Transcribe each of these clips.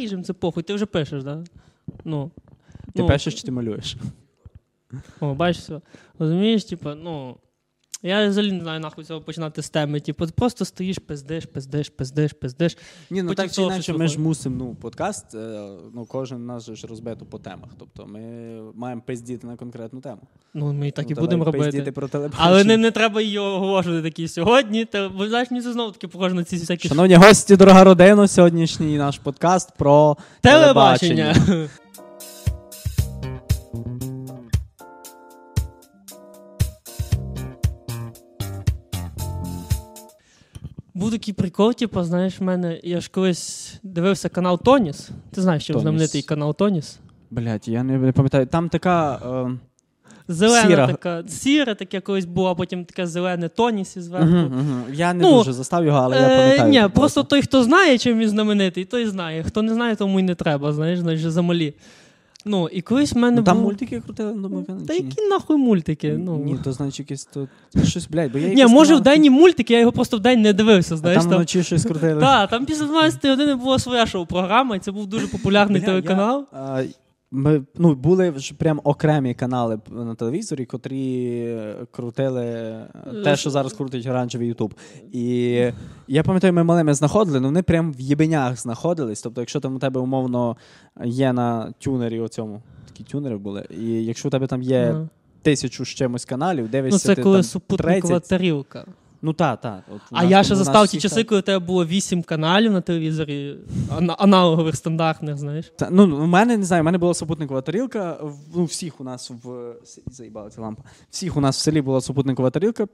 наріжемо, це похуй, ти вже пишеш, да? Ну, Ти ну, пишеш чи ти малюєш? О, бачиш, все. розумієш, типу, ну. Я взагалі не знаю, нахуй цього починати з теми. Типу, ти просто стоїш, пиздиш, пиздиш, пиздиш, пиздиш. Ні, ну Потім так чи того інакше, ми ж мусимо, ну, подкаст, е, ну, кожен нас же ж розбито по темах. Тобто ми маємо пиздіти на конкретну тему. Ну, ми і так Ну, і будемо робити. Про. Але не, не треба її оголошувати такі сьогодні. Та, бо знаєш, мені це знову таки похоже на ці всякі Шановні гості, дорога родина, сьогоднішній наш подкаст про телебачення. Був такий прикол, типу, знаєш, в мене. Я ж колись дивився канал Тоніс. Ти знаєш, що Тоніс. знаменитий канал Тоніс? Блять, я не, пам'ятаю. Там така. Е, Зелена Сіра. така, сіра таке колись було, а потім таке зелене Тоніс і зверху. угу, угу. Я не Ну, дуже застав його, але я Е, пам'ятаю. Ні, просто той, хто знає, чим він знаменитий, той знає. Хто не знає, тому й не треба, знаєш, значить замалі. Ну, і колись в мене Ну, там був... мультики крутили на тому каналі. Та які нахуй мультики? Ну. Ні, то значить якесь то щось, блядь, бо я Ні, може в день і мультики, я його просто в день не дивився, знаєш. А Там, вночі щось крутили. Так, там після 12 години була своя шоу-програма, і це був дуже популярний телеканал. Ми, ну, були ж прям окремі канали на телевізорі, котрі крутили е, те, що зараз крутить оранжевий Ютуб. І я пам'ятаю, ми малими знаходили, ну вони прям в єбенях знаходились. Тобто, якщо там у тебе умовно є на тюнері оцьому, такі тюнери були, і якщо у тебе там є тисячу з чимось каналів, дивишся Ну, це коли супутникова 30. тарілка. Ну так, так. От А нас- я ще застав ті часи, так. коли у тебе було 8 каналів на телевізорі, ана- аналогових стандартних, знаєш. Та, ну, у мене не знаю, у мене була супутникова тарілка. в- Ну, всіх у нас в заїбала ця лампа. Всіх у нас в селі була супутникова тарілка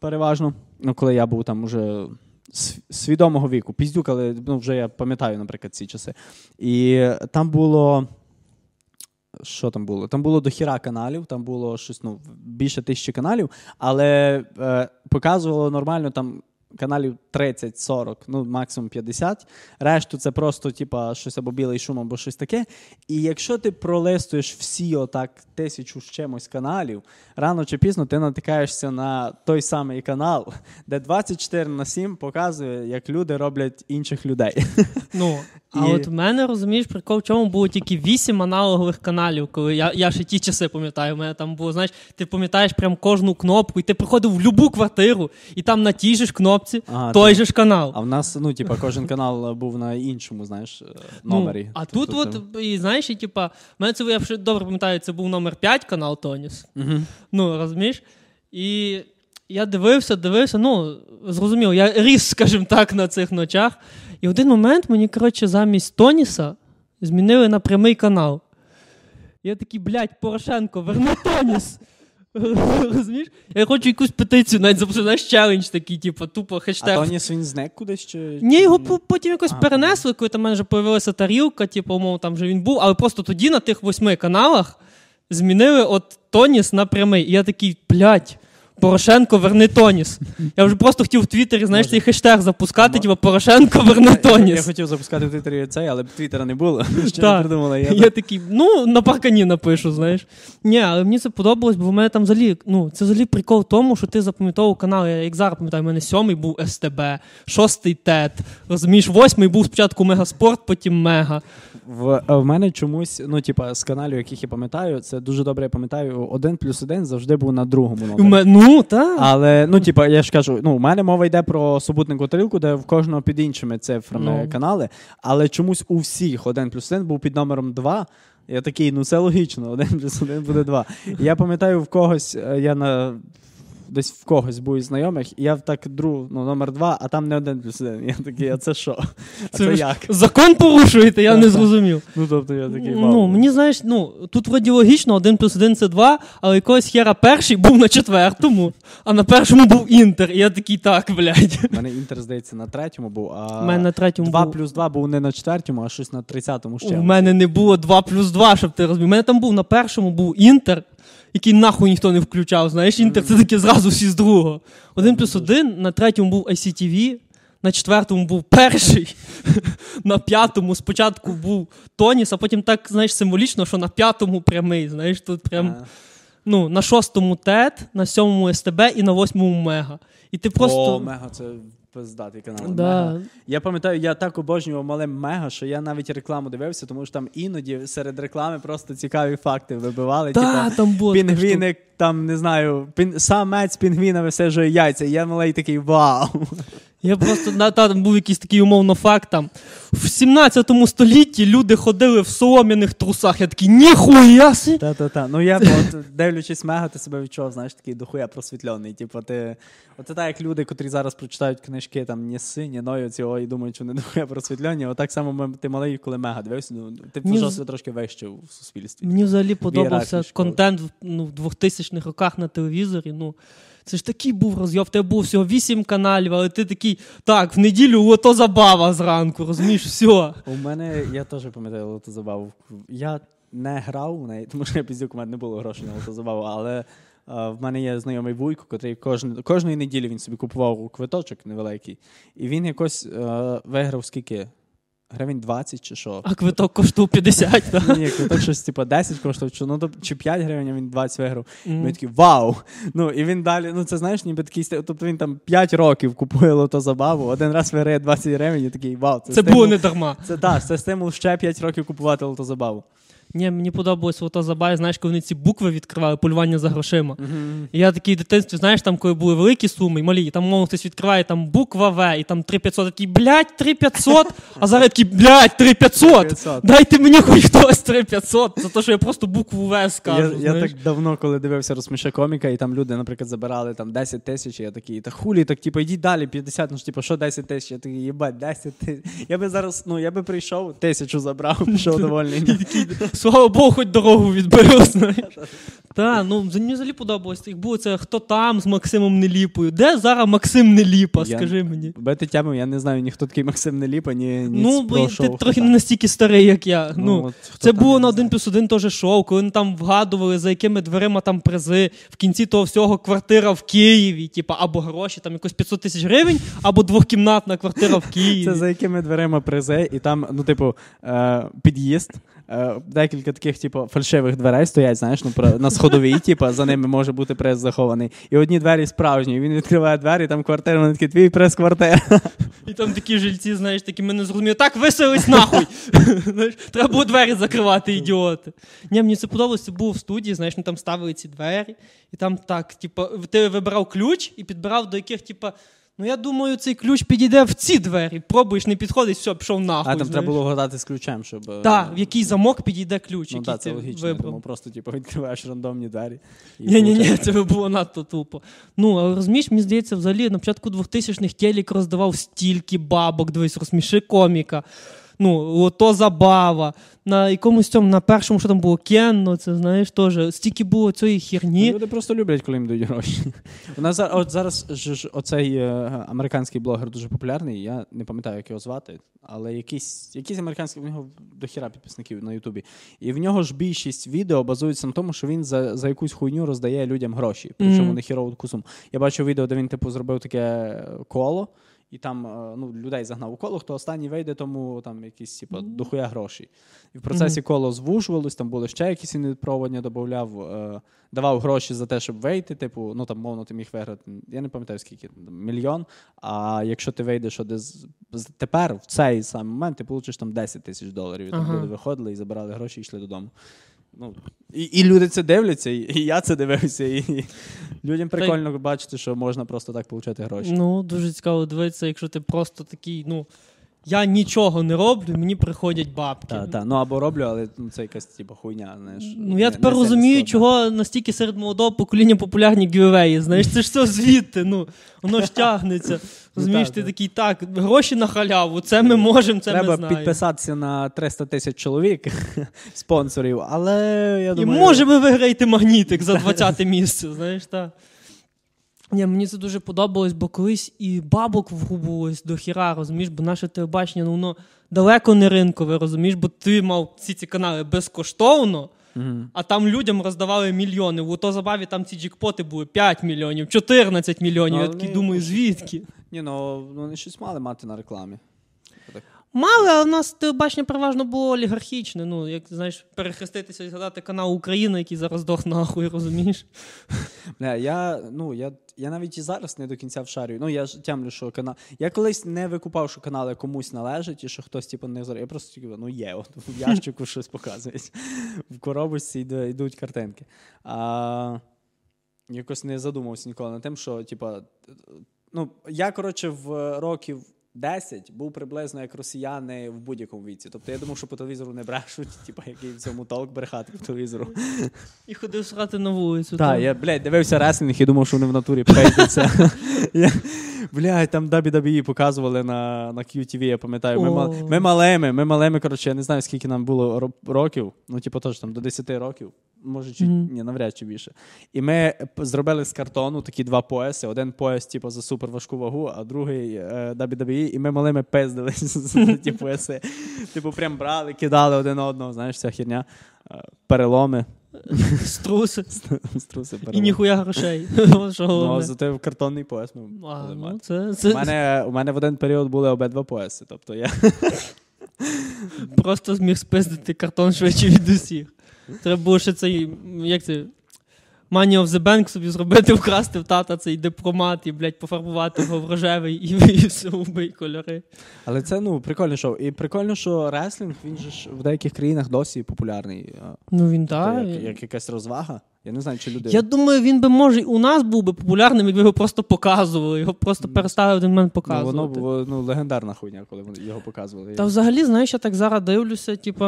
переважно. Ну, коли я був там уже свідомого віку. Піздюк, але ну, вже я пам'ятаю, наприклад, ці часи. І там було. Що там було? Там було дохіра каналів, там було щось ну, більше тисячі каналів, але е, показувало нормально там каналів 30-40, ну максимум 50. Решту це просто, типа, щось або білий шум, або щось таке. І якщо ти пролистуєш всі отак тисячу з чимось каналів, рано чи пізно ти натикаєшся на той самий канал, де 24 на 7 показує, як люди роблять інших людей. Ну, а І- от в мене, розумієш, прикол в чому було тільки 8 аналогових каналів, коли я, я ще ті часи пам'ятаю. У мене там було, знаєш, ти пам'ятаєш прям кожну кнопку, і ти приходив в будь-яку квартиру, і там на тій же ж кнопці Ага, той так. же ж канал. А в нас, ну, типа, кожен канал був на іншому, знаєш, е, Ну, номері. а Тобто тут, це- от, і знаєш, і типа, мене це я вже добре пам'ятаю, це був номер 5 канал Тоніс. Мгм. Ну, розумієш? І я дивився, дивився, ну, зрозуміло, я ріс, скажімо так, на цих ночах. І в один момент мені, коротше, замість Тоніса змінили на прямий канал. Я такий, блядь, Порошенко, верни Тоніс. Розумієш? Я хочу якусь петицію, навіть записати, знаєш, челендж такий, типу, тупо А хештег. Тоніс він зник кудись чи. Ні, його потім якось А, перенесли, коли там в мене вже появилася тарілка, типу, умов, там вже він був, але просто тоді на тих восьми каналах змінили от Тоніс на прямий. І я такий, блядь, Порошенко, верни Тоніс. Я вже просто хотів в Твіттері, знаєш, цей хештег запускати, типу, Порошенко, верни Я Тоніс. хотів запускати в Твіттері цей, але Твіттера не було. Ще не придумала. Я, Я такий, ну, на паркані напишу, знаєш. Ні, але мені це подобалось, бо в мене там взагалі, ну, це взагалі прикол в тому, що ти запам'ятовував канал. Я як зараз пам'ятаю, в мене сьомий був СТБ, шостий ТЕТ, розумієш, восьмий був спочатку Мегаспорт, потім Мега. В, в мене чомусь, ну, типа, з каналів, яких я пам'ятаю, це дуже добре я пам'ятаю, один плюс один завжди був на другому номері. ну, так. Але, ну, типа, я ж кажу, ну, у мене мова йде про супутнику тарілку, де в кожного під іншими цифрами Ну. канали, але чомусь у всіх один плюс один був під номером 2. Я такий, ну це логічно, один плюс один буде два. Я пам'ятаю, в когось, е, я на. Десь в когось був із знайомих, і я так друг, ну, номер два, а там не один плюс один. Я такий, а це що? А це, як? Закон порушуєте, я не зрозумів. Ну, тобто я такий, Ну, мені знаєш, ну тут вроді логічно, один плюс один це два, але якогось хера перший був на четвертому, а на першому був інтер. І я такий, так, блядь. У мене інтер, здається, на третьому був, а У мене на третьому 2 був. плюс 2 був не на четвертому, а щось на тридцятому ще. У мене не було 2 плюс 2, щоб ти розумів. У мене там був на першому був інтер, який нахуй ніхто не включав. Знаєш, інтер це таке зразу всі з другого. Один плюс один, на третьому був ICTV, на четвертому був перший, на п'ятому спочатку був Тоніс, а потім так, знаєш, символічно, що на п'ятому прямий. Знаєш, тут прям. Ну, на шостому ТЕТ, на сьомому СТБ і на восьмому Мега. І ти просто. О, мега, це пиздатий канал. Да. Мега. Я пам'ятаю, я так обожнював мале мега, що я навіть рекламу дивився, тому що там іноді серед реклами просто цікаві факти вибивали. Да, типу, там було пінгвіник, там не знаю, пін... самець пінгвіна висежує яйця. Я малий такий вау. Я просто на там був якийсь такий умовно факт. Там в 17 столітті люди ходили в солом'яних трусах. Я такий, ніхуя си! Та-та-та. Ну я от, дивлячись мега, ти себе відчував, знаєш, такий дохуя просвітлений. Типу, ти. От це так, як люди, котрі зараз прочитають книжки там ні си, ні ною цього і думають, що не дохуя просвітлені. Отак само ми, ти малий, коли мега дивився, ну ти Ні, вже себе трошки вище в суспільстві. Мені взагалі подобався контент ну, в 2000-х роках на телевізорі. Ну, це ж такий був розйоб, в тебе було всього 8 каналів, але ти такий, так, в неділю ото забава зранку, розумієш, все. У мене я теж пам'ятаю лото забаву. Я не грав у неї, тому що я піздюк, у мене не було грошей на лото забаву, але е, в мене є знайомий вуйко, який кожен, кожної неділі він собі купував квиточок невеликий, і він якось е, виграв скільки? Гривень 20 чи що? А квиток коштував 50, так? Ні, квиток щось типу 10 коштував, чи, ну, чи 5 гривень, а він 20 виграв. Мгм. Ми такі вау! Ну і він далі, ну це знаєш, ніби такий тобто він там 5 років купує лото забаву, один раз виграє 20 гривень і такий вау. Це, Це стимул- було не дарма. Це так, це стимул ще 5 років купувати лото забаву. Ні, мені подобалось ото забаві, знаєш, коли вони ці букви відкривали, полювання за грошима. І я такий в дитинстві, знаєш, там, коли були великі суми, і малі, і там, мов, хтось відкриває там буква В, і там 3500, такий, блядь, 3500, а зараз такий, блядь, 3500. 3500. Дайте мені хоч хтось 3500, за те, що я просто букву В скажу. Я, я так давно, коли дивився розсміше коміка, і там люди, наприклад, забирали там 10 тисяч, і я такий, та хулі, так типу, йдіть далі, 50, ну ж типу, що 10 тисяч? Я такий, їбать, 10 тисяч. Я би зараз, ну я би прийшов, тисячу забрав, пішов довольний. Слава Богу, хоч дорогу відбив, знаєш. Так, ну мені взагалі подобалось. Як було це хто там з Максимом Неліпою. Де зараз Максим Неліпа, Я- скажи мені. Бити тему, я не знаю ніхто такий Максим Неліпа, ні, ні Ну, бо ти шоу, трохи не настільки старий, як я. Ну, от хто це там, було я на не один знаю. плюс один теж шоу, коли вони там вгадували, за якими дверима там призи. В кінці того всього квартира в Києві, типа, або гроші, там якось 500 тисяч гривень, або двохкімнатна квартира в Києві. Це за якими дверима призи, і там, ну, типу, е, під'їзд. Е, Декілька таких, типу, фальшивих дверей стоять, знаєш, ну на сходовій, типу, за ними може бути приз захований. І одні двері справжні. Він відкриває двері, там квартира, вони такі, твій прес-квартира. І там такі жильці, знаєш, такі ми не зрозуміли. Так, виселись нахуй. Знаєш, Треба було двері закривати, ідіоти. Ні, мені це подобалося, було в студії, знаєш, ну там ставили ці двері, і там так, типу, ти вибирав ключ і підбирав до яких, типу, ну я думаю, цей ключ підійде в ці двері. Пробуєш, не підходить, все, пішов нахуй. А там знаєш. треба було вгадати з ключем, щоб. е, Так, в який замок підійде ключ, Ну який так, це ти логічно. Я вибрав. думав, просто типу, відкриваєш рандомні двері. Ні, ні, ні, це би було надто тупо. Ну, але розумієш, мені здається, взагалі на початку 2000-х телік роздавав стільки бабок, дивись, розсміши коміка. Ну, ото забава. На якомусь цьому, на першому, що там було Кенно, це знаєш теж. Стільки було цієї херні. Люди просто люблять, коли їм дають гроші. У нас за- от зараз ж, оцей е, американський блогер дуже популярний. Я не пам'ятаю, як його звати, але якийсь, якийсь американський у нього дохіра підписників на Ютубі. І в нього ж більшість відео базується на тому, що він за, за якусь хуйню роздає людям гроші. Причому Мгм. не хірову таку суму. Я бачив відео, де він типу зробив таке коло. І там е, ну, людей загнав у коло, хто останній вийде, тому там якісь типу, дохуя гроші. І в процесі коло звужувалось, там були ще якісь він проводня додавав, е, давав гроші за те, щоб вийти. Типу, ну там, мовно, ти міг виграти. Я не пам'ятаю скільки мільйон. А якщо ти вийдеш один з з- тепер, в цей самий момент, ти получиш там 10 тисяч доларів. І там Ага. люди виходили і забирали гроші і йшли додому. Ну, і, і люди це дивляться, і, і я це дивився. І, і людям прикольно бачити, що можна просто так отримати гроші. Ну, дуже цікаво дивитися, якщо ти просто такий, ну. Я нічого не роблю, мені приходять бабки. Так, так. Ну або роблю, але ну, це якась типу, хуйня. Знаєш, Ну, я Не- тепер не розумію, сильно чого настільки серед молодого покоління популярні гівеї. Знаєш, це ж все звідти. Ну, воно ж тягнеться. Розумієш, так, ти так. такий, так, гроші на халяву, це ми можемо, це Треба ми знаємо. підписатися на 300 тисяч чоловік спонсорів, але я І думаю, може ви виграєте магнітик за 20 місце, знаєш, так. Ні, мені це дуже подобалось, бо колись і бабок вгубувалось до хіра, розумієш, бо наше телебачення, ну воно далеко не ринкове, розумієш, бо ти мав всі ці канали безкоштовно, Мгм. а там людям роздавали мільйони. В ото забаві там ці джекпоти були 5 мільйонів, 14 мільйонів. Ну, Я такий вони- думаю, звідки? Ні, ну вони щось мали мати на рекламі. Мали, але в нас телебачення переважно було олігархічне. Ну, як знаєш, перехреститися і згадати канал України, який зараз здох нахуй, розумієш? Бля, я, ну, я, я навіть і зараз не до кінця вшарюю. Ну, я ж тямлю, що канал. Я колись не викупав, що канали комусь належать і що хтось, типу, не зар. Я просто ну є, от в ящику щось показується. В коробочці йдуть картинки. А, якось не задумався ніколи над тим, що, типа, ну, я, коротше, в років. 10 був приблизно як росіяни в будь-якому віці. Тобто я думав, що по телевізору не брешуть, типу, який в цьому толк брехати по телевізору. І ходив срати на вулицю. Так, я, блядь, дивився реслінг і думав, що вони в натурі пейдяться. Блядь, там WWE показували на, на QTV, я пам'ятаю. Ми, мал- ми малими, ми малими, коротше, я не знаю, скільки нам було років. Ну, типу, теж там до 10 років, може, чуть, Мгм. ні, навряд чи більше. І ми зробили з картону такі два пояси. Один пояс, типу, за суперважку вагу, а другий е, І ми малими пиздили за ті пояси. Типу, прям брали, кидали один одного, знаєш, ця херня. Е, Переломи. Струси. Струси, І ніхуя грошей. Ну, головне. зате в картонний пояс ми А, ну, мати. це, У це мене, у мене в один період були обидва пояси. Тобто я просто зміг спиздити картон швидше від усіх. Треба було ще цей, як це, Money of the Bank собі зробити, вкрасти в тата цей дипломат і, блядь, пофарбувати його в рожевий і, і все кольори. Але це ну прикольне шоу. І прикольно, що реслінг він же ж в деяких країнах досі популярний. Ну він тобто так. як, як якась розвага. Я не знаю, чи люди. Я думаю, він би може і у нас був би популярним, якби його просто показували. Його просто перестали один момент ну, воно було ну, легендарна хуйня, коли його показували. Та взагалі, знаєш, я так зараз дивлюся, типу,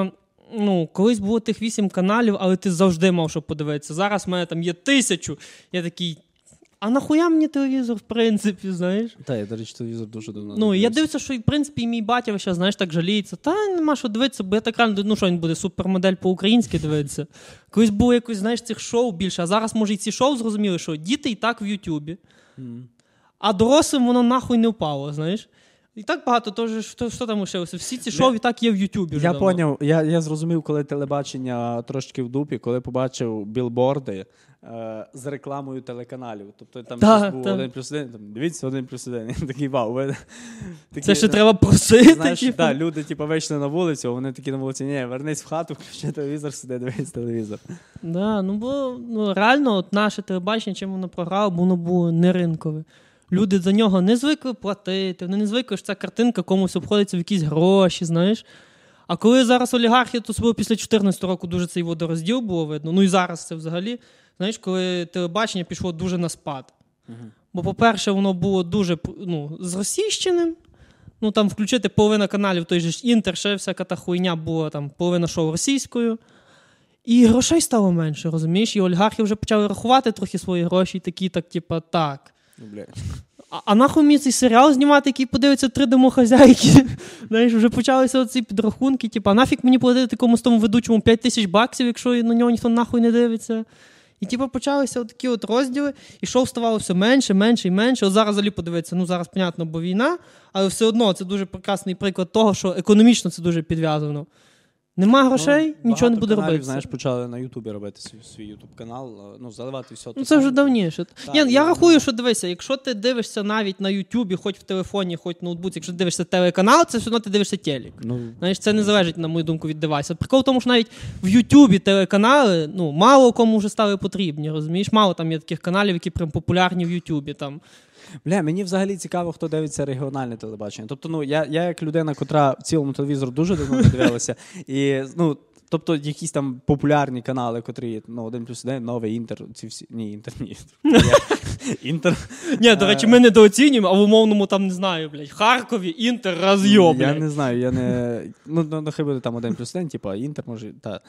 ну, колись було тих вісім каналів, але ти завжди мав що подивитися. Зараз в мене там є тисячу. Я такий. А нахуя мені телевізор, в принципі, знаєш? Та, я, до речі, телевізор дуже давно. Ну, я дивився. що, в принципі, і мій батя ще, знаєш, так жаліється. Та нема що дивитися, бо я так рано, ну що він буде супермодель по-українськи дивитися. Колись було якось, знаєш, цих шоу більше, а зараз, може, і ці шоу зрозуміли, що діти і так в Ютубі, Мгм. а дорослим воно нахуй не впало, знаєш. І так багато, то ж, що, що там лишилося? Всі ці шоу і так є в Ютубі. Я поняв, я, я зрозумів, коли телебачення трошки в дупі, коли побачив білборди е, з рекламою телеканалів. Тобто там Та, щось був та. один плюс один, там дивіться один плюс один. Такий вау. Ви, такі, Це ще треба просити. Знаєш, типу. да, люди типу, вийшли на вулицю, вони такі на вулиці, ні, вернись в хату, включи телевізор, сиди, дивись телевізор. Да, ну бо ну, реально, от наше телебачення, чим воно програло, бо воно було не ринкове. Люди за нього не звикли платити, вони не звикли, що ця картинка комусь обходиться в якісь гроші, знаєш. А коли зараз олігархія, то особливо після 2014 року дуже цей водорозділ було видно. Ну і зараз це взагалі, знаєш, коли телебачення пішло дуже на спад. Бо, по-перше, воно було дуже ну, зросійщеним. Ну там включити половина каналів, той же інтер, ще всяка та хуйня була там половина шоу російською. І грошей стало менше, розумієш? І олігархи вже почали рахувати трохи свої гроші, і такі, так, типа, так. Ну. А, а нахуй мені цей серіал знімати, який подивиться три домохозяйки. Знаєш, вже почалися оці підрахунки. Типу, а нафіг мені платити такому тому ведучому 5 тисяч баксів, якщо на нього ніхто нахуй не дивиться. І типу, почалися такі от розділи, і шоу ставало все менше, менше і менше. От зараз взагалі подивитися, ну зараз, понятно, бо війна, але все одно це дуже прекрасний приклад того, що економічно це дуже підв'язано. Нема грошей, Ну, нічого не буде каналів, робити. Знаєш, почали на Ютубі робити свій, свій Ютуб канал, ну, заливати все. Ну, це вже давніше. Так, я, я рахую, що дивися, якщо ти дивишся навіть на Ютубі, хоч в телефоні, хоч в ноутбуці, якщо ти дивишся телеканал, це все одно ти дивишся телек. Ну, Знаєш, це не залежить, на мою думку, від девайса. Прикол в тому, що навіть в Ютубі телеканали ну, мало кому вже стали потрібні, розумієш? Мало там є таких каналів, які прям популярні в Ютубі. Там. Бля, мені взагалі цікаво, хто дивиться регіональне телебачення. Тобто, ну я, я як людина, котра в цілому телевізору дуже давно не дивилася, і ну. Тобто якісь там популярні канали, котрі ну, один плюс один, новий інтер, ці всі. Ні, інтер, ні. Інтер. Ні, до речі, ми недооцінюємо, а в умовному там не знаю, блядь, Харкові, Інтер, розйо, Я не знаю, я не. Ну, ну нехай буде там один плюс один, типу, інтер може. Та.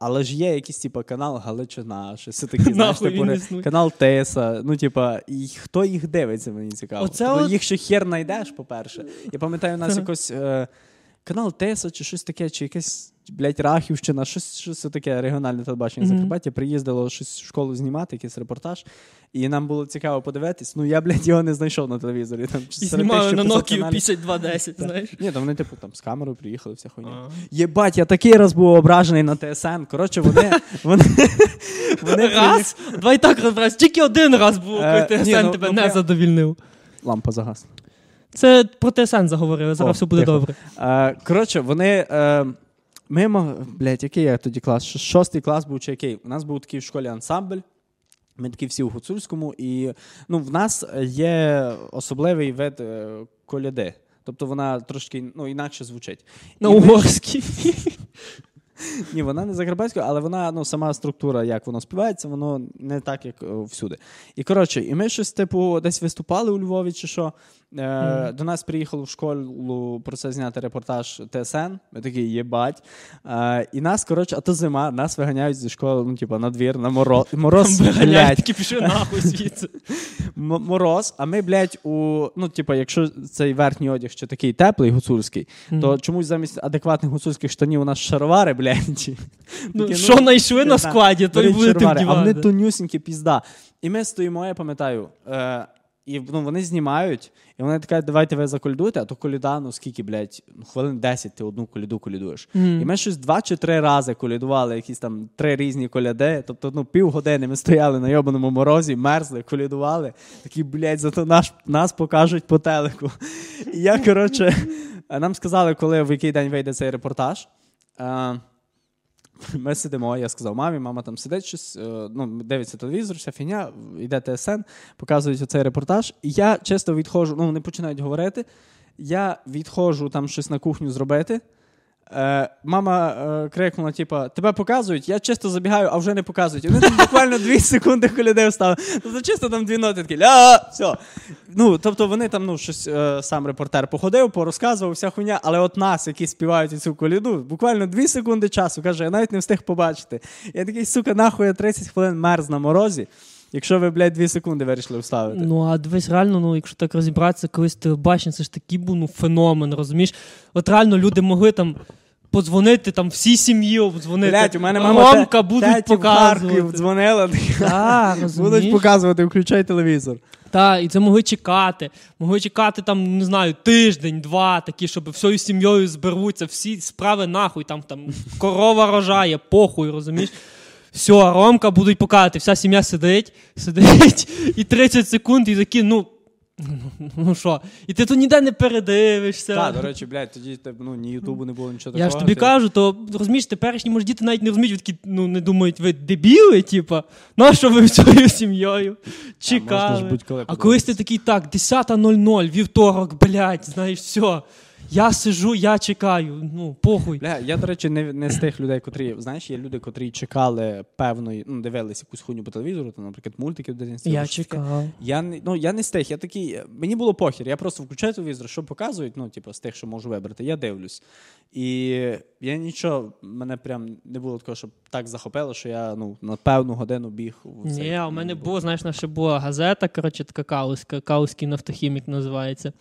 Але ж є якийсь, типу, канал Галичина, щось таке, знаєш, типу, канал Теса. Ну, типа, і хто їх дивиться, мені цікаво. Оце Тобто от- Їх ще хер знайдеш, по-перше. Я пам'ятаю, у нас якось е, канал Теса чи щось таке, чи якесь. Блять, Рахівщина, щось, щось таке регіональне телебачення Мгм. Закарпаття. Приїздило щось в школу знімати, якийсь репортаж. І нам було цікаво подивитись. Ну я, блядь, його не знайшов на телевізорі. Там, І знімали на Nokia 5210, знаєш. Ні, там вони, типу, там з камерою приїхали, вся хуйня. Єбать, я такий раз був ображений на ТСН. Коротше, вони. вони, вони Раз, два і так розбираюсь. Тільки один раз був, Е, коли ТСН ну, тебе ну, не задовільнив. Лампа загасла. Це про ТСН заговорили, зараз О, все буде тихо. добре. Е, коротше, вони. Е, ми мав, блядь, який я тоді клас? Шостий клас був чи який? У нас був такий в школі ансамбль. Ми такі всі у гуцульському, і ну, в нас є особливий вид е, коляди. Тобто вона трошки ну, інакше звучить. На угорській. Ні, вона не закарпатська, але вона ну, сама структура, як воно співається, воно не так, як е, всюди. І коротше, і ми щось, типу, десь виступали у Львові чи що. Е, До нас приїхало в школу про це зняти репортаж ТСН. Ми такі єбать. Е, і нас, коротше, а то зима, нас виганяють зі школи, ну, типу, на двір, на мороз. Мороз, Виганяють, такі пішли нахуй звідси. Мороз, а ми, блядь, у ну, типу, якщо цей верхній одяг ще такий теплий гуцульський, то чомусь замість адекватних гуцульських штанів у нас шаровари, блядь. Ну, Такі, що знайшли не на складі, то й будете шаровари, А вони вдівати. тонюсінькі пізда. І ми стоїмо, я пам'ятаю. Е, і ну, вони знімають, і вони така, давайте ви заколядуєте, а то коліда, ну скільки, блядь, ну, хвилин 10 ти одну коліду колядуєш. І ми щось два чи три рази колядували, якісь там три різні коляди. Тобто, ну, півгодини ми стояли на йобаному морозі, мерзли, колядували. Такі, блядь, зато наш, нас покажуть по телеку. І я, коротше, нам сказали, коли в який день вийде цей репортаж. Е, ми сидимо, я сказав мамі, мама там сидить щось, е, ну, дивиться телевізор, вся фігня, йде ТСН, показують оцей репортаж. І я чисто відходжу, ну вони починають говорити. Я відходжу там щось на кухню зробити. Е, мама е, крикнула: типа, тебе показують, я чисто забігаю, а вже не показують. І вони там буквально дві секунди коляди встали. Тобто чисто там дві ноти такі ля, все. Ну, тобто вони там, ну, щось е, сам репортер походив, порозказував вся хуйня, але от нас, які співають цю коляду, буквально дві секунди часу, каже, я навіть не встиг побачити. Я такий, сука, нахуй я 30 хвилин мерз на морозі, якщо ви, блядь, дві секунди вирішили вставити. Ну, а дивись, реально, ну, якщо так розібратися, колись телебачення, це ж такий був ну, феномен, розумієш? От реально люди могли там подзвонити там всій сім'ї обдзвонити. Блядь, у мене мама Ромка те- будуть показувати. дзвонила. Так, Будуть показувати, включай телевізор. Так, і це могли чекати. Могли чекати там, не знаю, тиждень, два, такі, щоб всією сім'єю зберуться, всі справи нахуй, там, там корова рожає, похуй, розумієш? Все, Ромка будуть показувати, вся сім'я сидить, сидить, і 30 секунд, і такі, ну. Ну що, і ти то ніде не передивишся. Так, до речі, блядь, тоді ну, ні Ютубу не було нічого Я ж тобі ти- кажу, то розумієш, теперішні може діти навіть не розуміють, такі, ну не думають, ви дебіли, типа, нащо ви своєю сім'єю можна ж чекали. будь-коли А колись ти такий, так, 10.00, вівторок, блядь, знаєш, все. Я сижу, я чекаю. Ну, похуй. Бля, я, до речі, не, не з тих людей, котрі, знаєш, є люди, котрі чекали певної, ну, дивились якусь хуйню по телевізору, там, наприклад, мультики в дитинстві. Я чекав. Я не, ну, я не з тих, я такий, мені було похір, я просто включаю телевізор, що показують, ну, типу, з тих, що можу вибрати, я дивлюсь. І я нічого, мене прям не було такого, щоб так захопило, що я ну, на певну годину біг у цей. Ні, у мене було, знаєш, наша була газета, коротше, така кауська, кауський нафтохімік називається.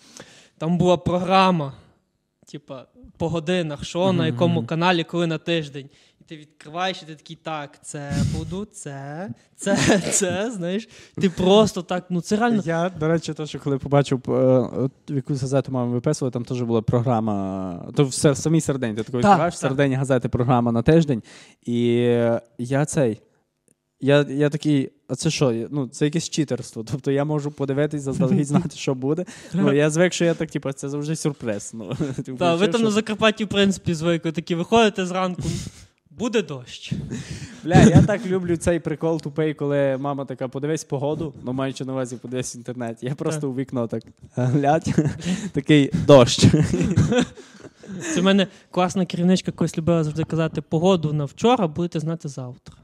Там була програма, типа, по годинах, що на якому каналі, коли на тиждень. І ти відкриваєш, і ти такий, так, це буду, це, це, це, знаєш. Ти просто так, ну це реально. Я, до речі, то, що коли побачив, е, в якусь газету мами виписували, там теж була програма. То все в самій середині. Ти такий відкриваєш в середині газети програма на тиждень. І я цей. Я, я такий, а це що? Ну, це якесь читерство. Тобто я можу подивитись, заздалегідь знати, що буде. Ну, я звик, що я так, типу, це завжди сюрприз. Ну, ти Та, ви там на Закарпатті, в принципі, звикли, такі виходите зранку, буде дощ. Бля, я так люблю цей прикол тупий, коли мама така, подивись погоду, ну маючи на увазі, подивись інтернет. Я просто у вікно так глядь, такий дощ. Це в мене класна керівничка колись любила завжди казати: погоду на вчора будете знати завтра.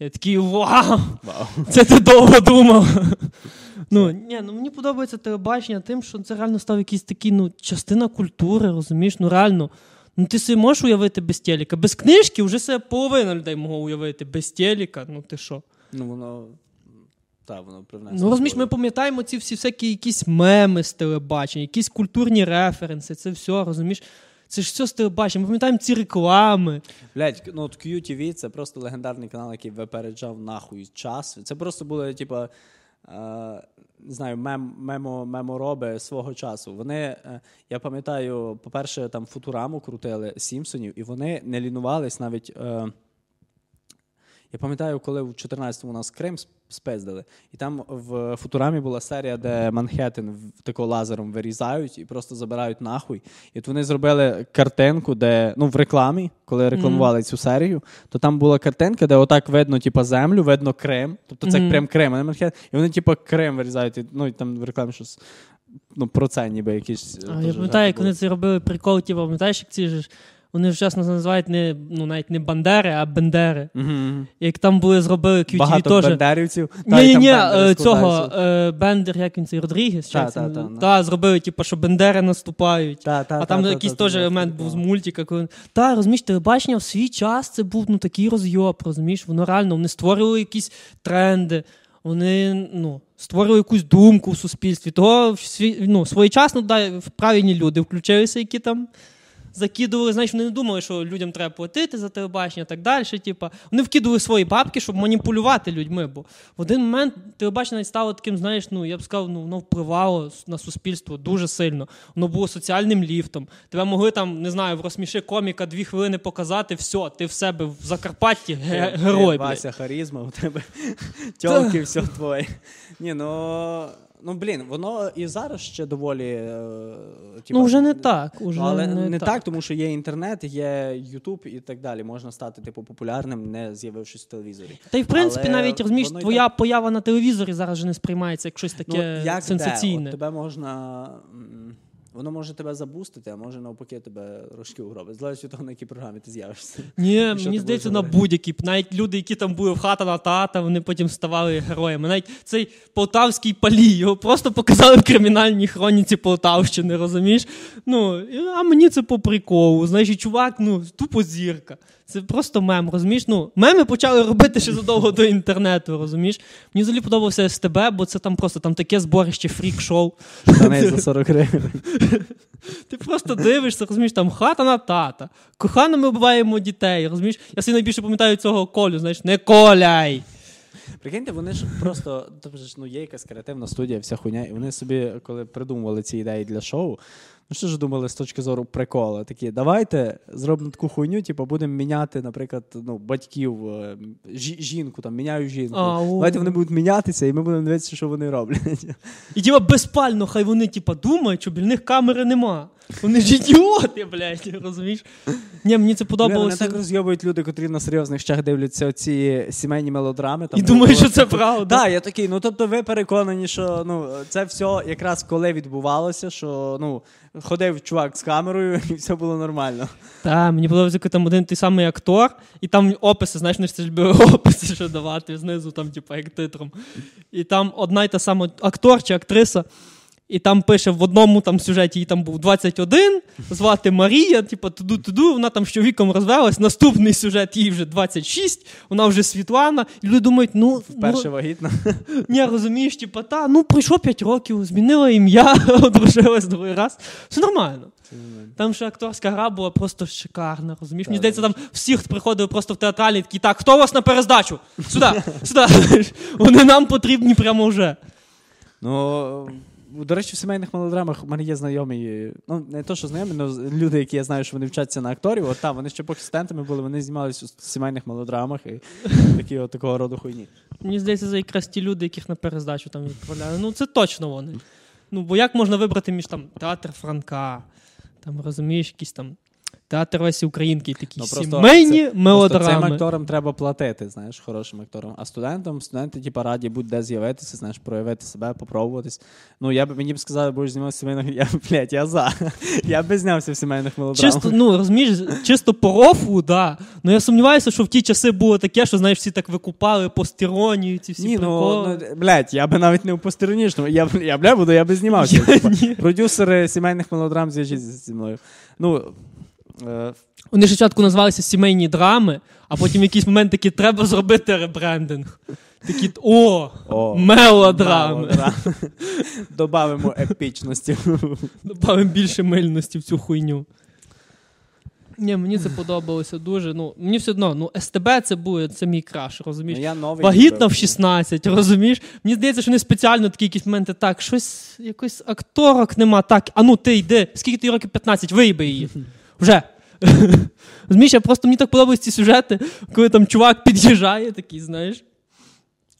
Я такий вау! Вау. Це ти довго думав. Ну, ні, ну мені подобається телебачення тим, що це реально став якийсь такий, ну, частина культури, розумієш? Ну реально. Ну ти собі можеш уявити без телека. Без книжки вже себе половина людей могло уявити. Без телека, ну ти що? Ну, воно. Так, воно привнесло. Ну розумієш, ми пам'ятаємо ці всі всякі якісь меми з телебачення, якісь культурні референси, це все, розумієш? Це ж все з телебачення. Ми пам'ятаємо ці реклами. Блять, ну от QTV це просто легендарний канал, який випереджав нахуй час. Це просто були, типа. Е, не знаю, мем, мемо, мемороби свого часу. Вони, е, я пам'ятаю, по-перше, там Футураму крутили Сімпсонів, і вони не лінувались навіть. Е, Я пам'ятаю, коли в 14-му у нас Крим спиздили, і там в Футурамі була серія, де Манхеттен тако лазером вирізають і просто забирають нахуй. І от вони зробили картинку, де ну в рекламі, коли рекламували mm-hmm. цю серію, то там була картинка, де отак видно, типу, землю, видно Крим. Тобто це mm-hmm. прям Крим, а не Манхеттен. І вони, типу, Крим вирізають. І, ну і там в рекламі щось. Ну, про це ніби якісь. А, Я пам'ятаю, як вони це робили прикол, типу, пам'ятаєш, як ці ж вони вчасно називають не ну навіть не Бандери, а Бендери. Mm-hmm. Як там були зробили QTV Багато теж. бендерівців. Ні, ні, ні, е, цього е, Бендер, як він цей Родрігес. Та, та, та, та, зробили, типу, що Бендери наступають. Та, та, а там та, якийсь теж елемент був з мультика. Коли... Та, розумієш, телебачення в свій час це був ну, такий розйоб, розумієш, воно реально вони створювали якісь тренди. Вони ну, створили якусь думку в суспільстві. Того ну, своєчасно да, правильні люди включилися, які там закидували, знаєш, вони не думали, що людям треба платити за телебачення так далі. Типу. Вони вкидували свої бабки, щоб маніпулювати людьми. Бо в один момент телебачення стало таким, знаєш, ну я б сказав, ну воно впливало на суспільство дуже сильно. Воно було соціальним ліфтом. Тебе могли там, не знаю, в розсміши коміка дві хвилини показати, все, ти в себе в Закарпатті герой. Вася харізма, у тебе тьолки, все твоє. Ні, ну. Ну, блін, воно і зараз ще доволі. Е, тіпа, ну, вже не так. Уже але не, не так. так, тому що є інтернет, є Ютуб і так далі. Можна стати типу популярним, не з'явившись в телевізорі. Та й в принципі, але навіть розумієш, твоя так... поява на телевізорі зараз вже не сприймається як щось таке ну, як сенсаційне. От тебе можна. Воно може тебе забустити, а може навпаки тебе рожки угробить. Залежить від того, на якій програмі ти з'явишся. Ні, мені здається, на будь-якій. Навіть люди, які там були в хата на тата, вони потім ставали героями. Навіть цей полтавський палій, його просто показали в кримінальній хроніці Полтавщини, розумієш? Ну, а мені це по приколу. Значить, чувак, ну, тупо зірка. Це просто мем, розумієш? Ну, Меми почали робити ще задовго до інтернету, розумієш? Мені взагалі подобався СТБ, бо це там просто там таке зборище фрік-шоу. Та за 40 гривень. Ти просто дивишся, розумієш, там хата на тата. Кохано ми вбиваємо дітей, розумієш? Я собі найбільше пам'ятаю цього колю, знаєш, не коляй. Прикиньте, вони ж просто тобто, ну, є якась креативна студія, вся хуйня, і вони собі, коли придумували ці ідеї для шоу, Ну що ж думали з точки зору прикола? Такі, давайте зробимо таку хуйню, типу, будемо міняти, наприклад, ну, батьків, е, жінку, там, міняю жінку. А, давайте вони будуть мінятися, і ми будемо дивитися, що вони роблять. І типа безпально, хай вони типа, думають, що біля них камери нема. Вони ж ідіоти, блядь, розумієш? Ні, Мені це подобалося. Мене так розйобують люди, котрі на серйозних щах дивляться ці сімейні мелодрами. Там, І думають, що це правда. Так, я такий, ну тобто ви переконані, що ну, це все якраз коли відбувалося, що ну, ходив чувак з камерою, і все було нормально. Так, мені подобається, там один той самий актор, і там описи, знаєш, не ж любили описи, що давати знизу, там, типу, як титром. І там одна й та сама актор чи актриса. І там пише в одному там сюжеті їй там був 21, звати Марія, типу, туду-туду, вона там з чоловіком розвелась. Наступний сюжет їй вже 26, вона вже Світлана. І люди думають, ну. Вперше ну, вагітна. Ні, розумієш, типу, та, ну пройшло 5 років, змінила ім'я, одружилась другий раз. Все нормально. Там ще акторська гра була просто шикарна. розумієш? Мені здається, там всіх приходили просто в театралі такі, так, хто у вас на перездачу? Сюди, сюди. Вони нам потрібні прямо вже. Ну. До речі, в сімейних мелодрамах у мене є знайомі, ну не то, що знайомі, але люди, які я знаю, що вони вчаться на акторів. От там вони ще поки студентами були, вони знімалися в сімейних мелодрамах і такі от такого роду хуйні. Мені здається, за якраз ті люди, яких на перездачу там відправляли. Ну це точно вони. Ну бо як можна вибрати між там театр Франка, там розумієш, якісь там Театр Лесі Українки такі ну, сімейні це, мелодрами. Цим акторам треба платити, знаєш, хорошим акторам. А студентам, студенти, типу, раді будь-де з'явитися, знаєш, проявити себе, попробуватись. Ну, я б мені б сказали, будеш зніматися в сімейних. Я блядь, я за. Я б знявся в сімейних мелодрамах. Чисто, ну, розумієш, чисто по рофу, да. Ну я сумніваюся, що в ті часи було таке, що знаєш, всі так викупали постеронію, ці всі Ні, ну, ну, блядь, я би навіть не у постеронічному. Я я бля буду, я би знімався. Я, продюсери сімейних мелодрам зв'яжіться зі мною. Ну, Вони спочатку називалися сімейні драми, а потім в якийсь момент такі треба зробити ребрендинг. Такі о, о мелодрами. мелодрами. Добавимо епічності. Добавимо більше мильності в цю хуйню. Ні, мені це подобалося дуже. Ну, Мені все одно, ну, СТБ це буде, це мій краш, розумієш? Ну, я новий Вагітна в 16, розумієш? Мені здається, що вони спеціально такі якісь моменти, так, щось, якось акторок нема, так, а ну ти йди, скільки ти років 15, виїби її. Вже. Розумієш, я просто мені так подобаються ці сюжети, коли там чувак під'їжджає, такий, знаєш.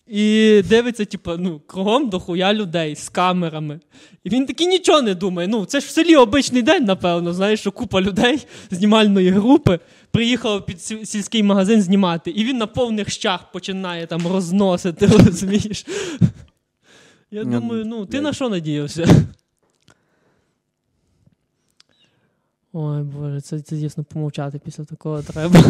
І дивиться, типу, ну, кругом дохуя людей з камерами. І він такий нічого не думає. Ну, це ж в селі обичний день, напевно, знаєш, що купа людей знімальної групи приїхала під сільський магазин знімати. І він на повних щах починає там розносити, розумієш? Я думаю, ну, ти на що надіявся? Ой, Боже, це, це звісно, помовчати після такого треба.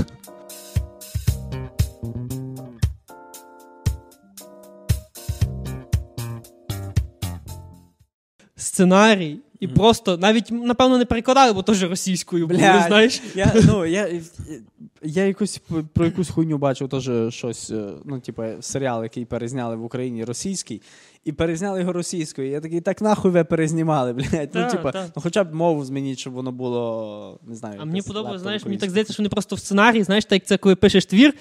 Сценарій. І mm. просто навіть, напевно, не перекладали, бо теж російською було, знаєш. Я ну, я, я якусь про якусь хуйню бачив теж щось, е, ну, типу, серіал, який перезняли в Україні російський, і перезняли його російською. Я такий, так нахуй ви перезнімали, блядь. Ну, типу, ну, хоча б мову змініть, щоб воно було. не знаю. А мені подобається, знаєш, мені так здається, що вони просто в сценарії, знаєш, так як це коли пишеш твір,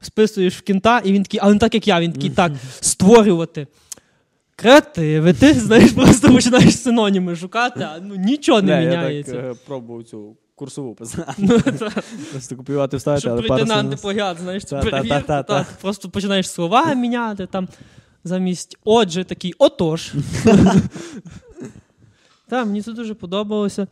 списуєш в кінта, і він такий, а не так, як я, він такий так, створювати. Креативи, ти знаєш, просто починаєш синоніми шукати, а ну нічого не, не міняється. Я так е, пробую цю курсову. Ну, просто копіювати вставити, але прийти на антиплагіат, знаєш, просто починаєш слова міняти там замість отже, такий отож. Так, мені це дуже подобалося.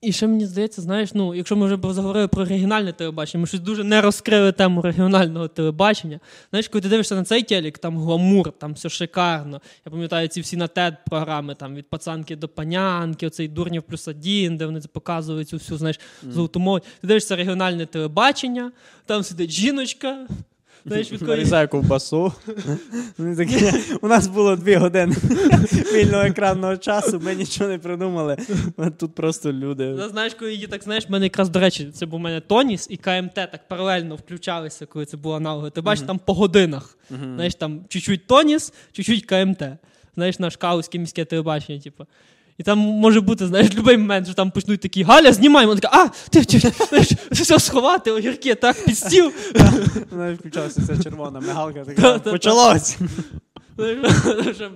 І ще мені здається, знаєш, ну, якщо ми вже заговорили про регіональне телебачення, ми щось дуже не розкрили тему регіонального телебачення. Знаєш, коли ти дивишся на цей телек, там гламур, там все шикарно. Я пам'ятаю ці всі на тед програми там від пацанки до панянки, оцей дурнів плюс один, де вони показують цю всю знаєш, золоту молодь. Ти дивишся регіональне телебачення, там сидить жіночка. Знаєш, від Нарізаю ковбасу. У нас було дві години вільного екранного часу, ми нічого не придумали. Тут просто люди. Ну, знаєш, коли її так знаєш, в мене якраз, до речі, це був у мене Тоніс і КМТ так паралельно включалися, коли це було аналоги. Ти бачиш, там по годинах. Знаєш, там чуть-чуть Тоніс, чуть-чуть КМТ. Знаєш, наш каузьке міське телебачення, типу. І там може бути, знаєш, будь-який момент, що там почнуть такі Галя, знімаємо. Вона така, а, ти знаєш, все сховати, огірки, так, під стіл. Вона включалася ця червона мигалка, така, почалось.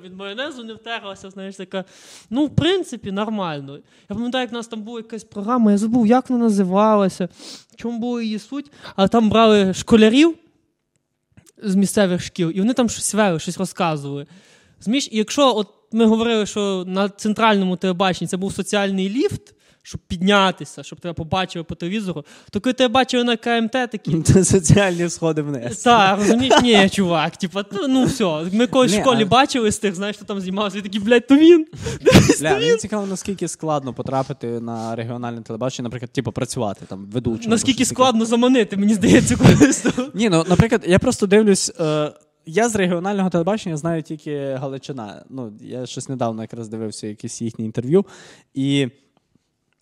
Від майонезу не втерлася, знаєш, така. Ну, в принципі, нормально. Я пам'ятаю, як в нас там була якась програма, я забув, як вона називалася, в чому була її суть, але там брали школярів з місцевих шкіл, і вони там щось вели, щось розказували. Зміш, і якщо от ми говорили, що на центральному телебаченні це був соціальний ліфт, щоб піднятися, щоб тебе побачили по телевізору, то коли тебе бачили на КМТ, такі. Це соціальні сходи вниз. Так, розумієш, ні, чувак. Типа, ну все. Ми колись в школі а... бачили з тих, знаєш, що там знімався, і такі, блядь, то він. Бля, Мені цікаво, наскільки складно потрапити на регіональне телебачення, наприклад, типу, працювати там, ведучим. Наскільки складно заманити, мені здається, колись. Ні, ну, наприклад, я просто дивлюсь. Е... Я з регіонального телебачення знаю тільки Галичина. Ну, Я щось недавно якраз дивився якісь їхні інтерв'ю. І,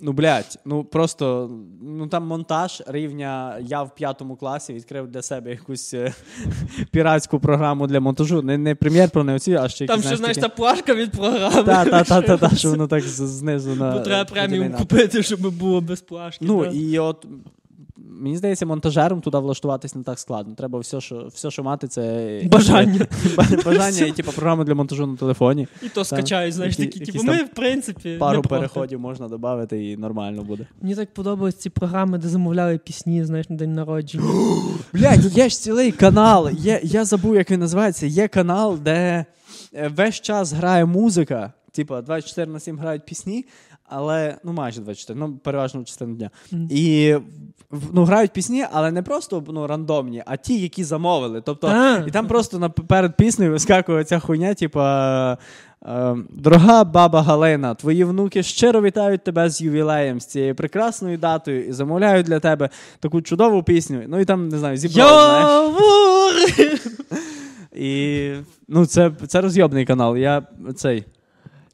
ну, блядь, ну просто ну там монтаж рівня. Я в п'ятому класі відкрив для себе якусь е, піратську програму для монтажу. Не не прем'єр про не оці, а ще Там ще, знаєш, та плашка від програми. Так, так, так, так, що воно так знизу на. Бо треба преміум купити, щоб було без плашки. Ну, і от Мені здається, монтажером туди влаштуватись не так складно. Треба все, що все, що мати, це бажання Бажання і типу, програма для монтажу на телефоні. І то скачають, знаєш, такі. Типу, ми, в принципі, пару переходів можна додати і нормально буде. Мені так подобаються ці програми, де замовляли пісні, знаєш, на день народження. Блядь, є ж цілий канал. Є, Я забув, як він називається. Є канал, де е, весь час грає музика. Типа 24 на 7 грають пісні, але ну майже 24, ну переважно частину дня. Mm. І ну, грають пісні, але не просто ну, рандомні, а ті, які замовили. Тобто, а. І там просто на, перед піснею вискакує ця хуйня, типа. Е, дорога баба Галина, твої внуки щиро вітають тебе з ювілеєм, з цією прекрасною датою і замовляють для тебе таку чудову пісню. Ну і там, не знаю, знаєш. І ну, це це розйобний канал. Я цей.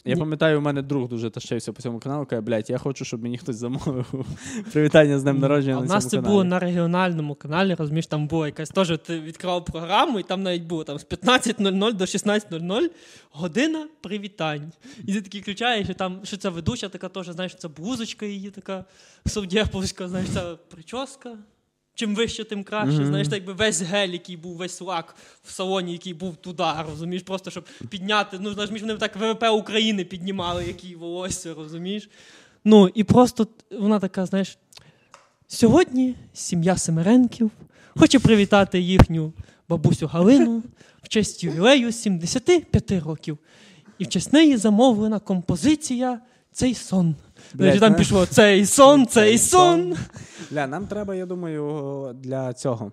Я пам'ятаю, у мене друг дуже тащився по цьому каналу, каже, блядь, я хочу, щоб мені хтось замовив привітання з днем народження. А на У нас це каналі. було на регіональному каналі, розумієш, там було якась теж ти відкривав програму, і там навіть було там з 15.00 до 16.00 година привітань. І ти такий включаєш, і там що це ведуча, така теж, знаєш, це блузочка її така совдєповська, знаєш, ця прическа чим вище, тим краще. Mm-hmm. Знаєш, так якби весь гель, який був весь лак в салоні, який був туди, розумієш, просто щоб підняти. Ну, знаєш, вони так ВВП України піднімали, які волосся, розумієш. Ну, і просто вона така, знаєш. Сьогодні сім'я Семеренків хоче привітати їхню бабусю Галину в честь ювілею 75 років. І в честь неї замовлена композиція Цей сон. Блядь, там ну- пішло цей сон, цей сон. Бля, нам треба, я думаю, для цього.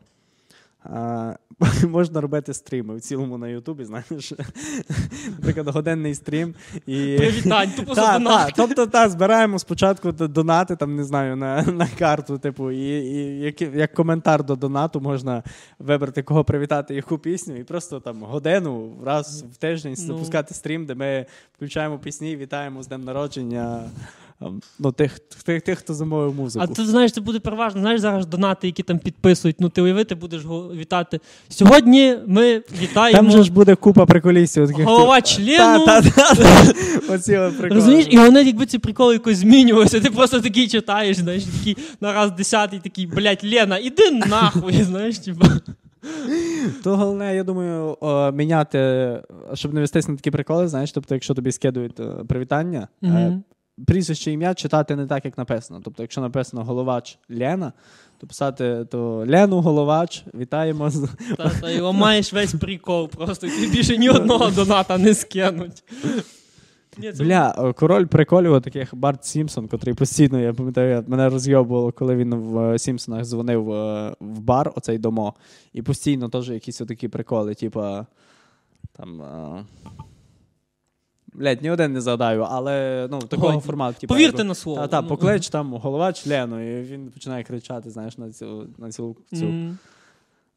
А, можна робити стріми в цілому на Ютубі, знаєш. Наприклад, годинний стрім. І... Привітань, тупо за донат. тобто, та, збираємо спочатку донати, там, не знаю, на, на карту, типу, і, і як, як коментар до донату можна вибрати, кого привітати, яку пісню, і просто там годину раз в тиждень Ну. запускати стрім, де ми включаємо пісні, вітаємо з днем народження ну, тих, тих, тих, хто замовив музику. А ти знаєш, це буде переважно. Знаєш зараз донати, які там підписують. Ну ти уяви, ти будеш вітати. Сьогодні ми вітаємо. Там же ж буде купа приколістів. Таких, Голова типу, члену. Та, та, та. Оці приколи. Розумієш, і вони, якби ці приколи якось змінювалися, ти просто такий читаєш, знаєш, такий на раз десятий, такий, блядь, Лена, іди нахуй, знаєш, типа. То головне, я думаю, о, міняти, щоб не вестись на такі приколи, знаєш, тобто, якщо тобі скидують е, привітання, Мгм. Прізвище ім'я читати не так, як написано. Тобто, якщо написано головач Лена, то писати то Лену головач, вітаємо Та, та, і ламаєш весь прикол, просто тобі більше ні одного доната не скинуть. Бля, король приколів таких Барт Сімпсон, котрий постійно, я пам'ятаю, мене розйобувало, коли він в е, Сімпсонах дзвонив е, в бар, оцей домо, і постійно теж якісь отакі приколи, типа там. Блядь, ні один не згадаю, але ну, такого Ой, формату. Типа, Повірте на слово. Та, та, Ну. поклич там головач Лену, і він починає кричати, знаєш, на цю, на цю, М,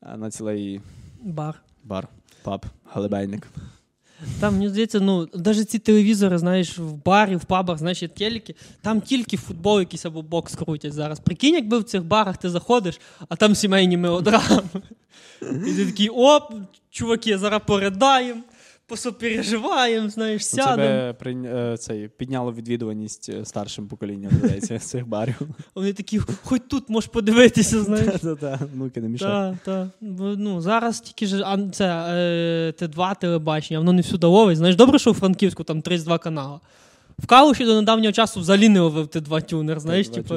е, на цілий Бар. бар, паб, галебейник. Там, мені здається, ну, навіть ці телевізори, знаєш, в барі, в пабах, знаєш, є телеки, там тільки футбол якийсь або бокс крутять зараз. Прикинь, якби в цих барах ти заходиш, а там сімейні мелодрами. І ти такий, оп, чуваки, зараз поридаємо, посопереживаємо, знаєш, Це сядемо. би прийня- е, підняло відвідуваність е, старшим поколінням здається, цих барів. Вони такі, хоч тут можеш подивитися, знаєш. Та-та-та, не так. Ну, зараз тільки ж а, це е, Т2 телебачення, воно не всюди ловить. Знаєш, добре, що у Франківську там 32 канали. В Калуші до недавнього часу взагалі не ловив Т2 тюнер, знаєш, типу,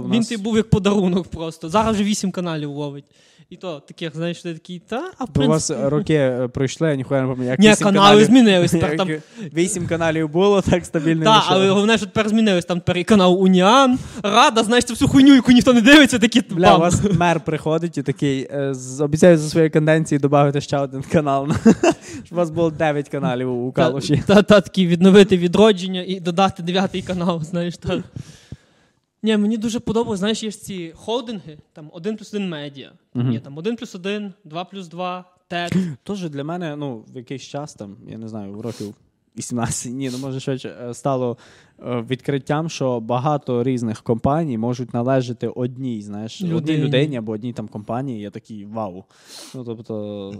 він нас- ти був як подарунок просто. Зараз вже 8 каналів ловить. І то таких, знаєш, ти такий, та, а в Бо у вас роки е, пройшли, я ніхуя не пам'ятаю. Ні, канали змінились. Тепер там Вісім каналів було, так стабільно. Так, але головне, що тепер змінилось. Там тепер і канал Уніан, Рада, знаєш, цю всю хуйню, яку ніхто не дивиться, такі Бля, у вас мер приходить і такий, е, обіцяю за своєю канденції додати ще один канал. Щоб у вас було 9 каналів у Калуші. Та, та, та такі відновити відродження і додати дев'ятий канал, знаєш. Та. Ні, мені дуже подобалось, знаєш, є ж ці холдинги, там 1 плюс 1 медіа. Мгм. Є там 1 плюс 1, 2 плюс 2, ТЕД. Тож для мене, ну, в якийсь час там, я не знаю, в років 18, ні, ну може швидше е, стало е, відкриттям, що багато різних компаній можуть належати одній, знаєш, одній Людині. людині або одній там компанії. Я такий вау. Ну, тобто.